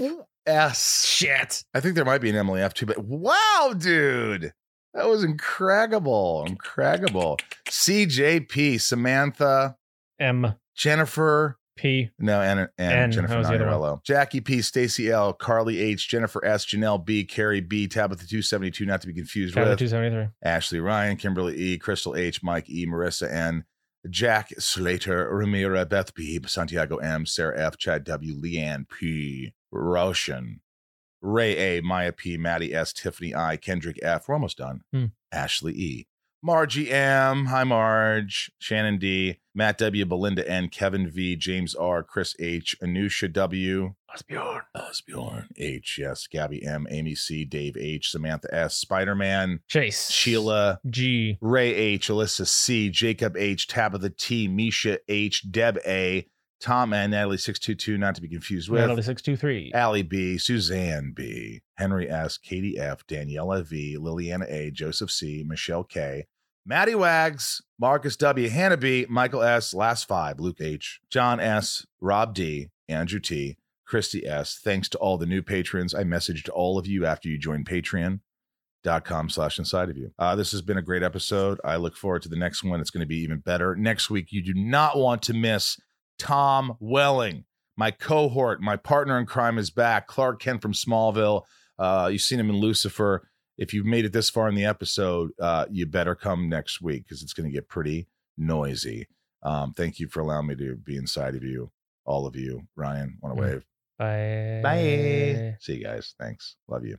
S. Shit. I think there might be an Emily F too, but wow, dude. That was incredible. Incredible. CJP, Samantha, M Jennifer, P. no, and, and N, Jennifer that was the other one. Nariello. Jackie P, Stacy L, Carly H, Jennifer S, Janelle B, Carrie B, Tabitha 272, not to be confused Tablet with. two seventy three. Ashley Ryan, Kimberly E, Crystal H, Mike E, Marissa N, Jack Slater, Ramira, Beth B, Santiago M, Sarah F, Chad W, Leanne P, Roshan, Ray A, Maya P, Maddie S, Tiffany I, Kendrick F. We're almost done. Hmm. Ashley E. Margie M. Hi, Marge. Shannon D. Matt W. Belinda N. Kevin V. James R. Chris H. Anusha W. Osbjorn. Osbjorn H. Yes. Gabby M. Amy C. Dave H. Samantha S. Spider Man. Chase. Sheila. G. Ray H. Alyssa C. Jacob H. Tabitha T. Misha H. Deb A. Tom N. Natalie 622, not to be confused with. Natalie six two three. Allie B, Suzanne B, Henry S, Katie F, Daniela V, Liliana A, Joseph C, Michelle K, Maddie Wags, Marcus W, Hannah B, Michael S, last five, Luke H, John S, Rob D, Andrew T, Christy S. Thanks to all the new patrons. I messaged all of you after you joined patreon.com slash inside of you. Uh, this has been a great episode. I look forward to the next one. It's going to be even better. Next week, you do not want to miss Tom Welling my cohort, my partner in crime is back. Clark Kent from Smallville. Uh, you've seen him in Lucifer. If you've made it this far in the episode, uh, you better come next week because it's going to get pretty noisy. Um, thank you for allowing me to be inside of you, all of you. Ryan, want to Mm. wave? Bye. Bye. See you guys. Thanks. Love you.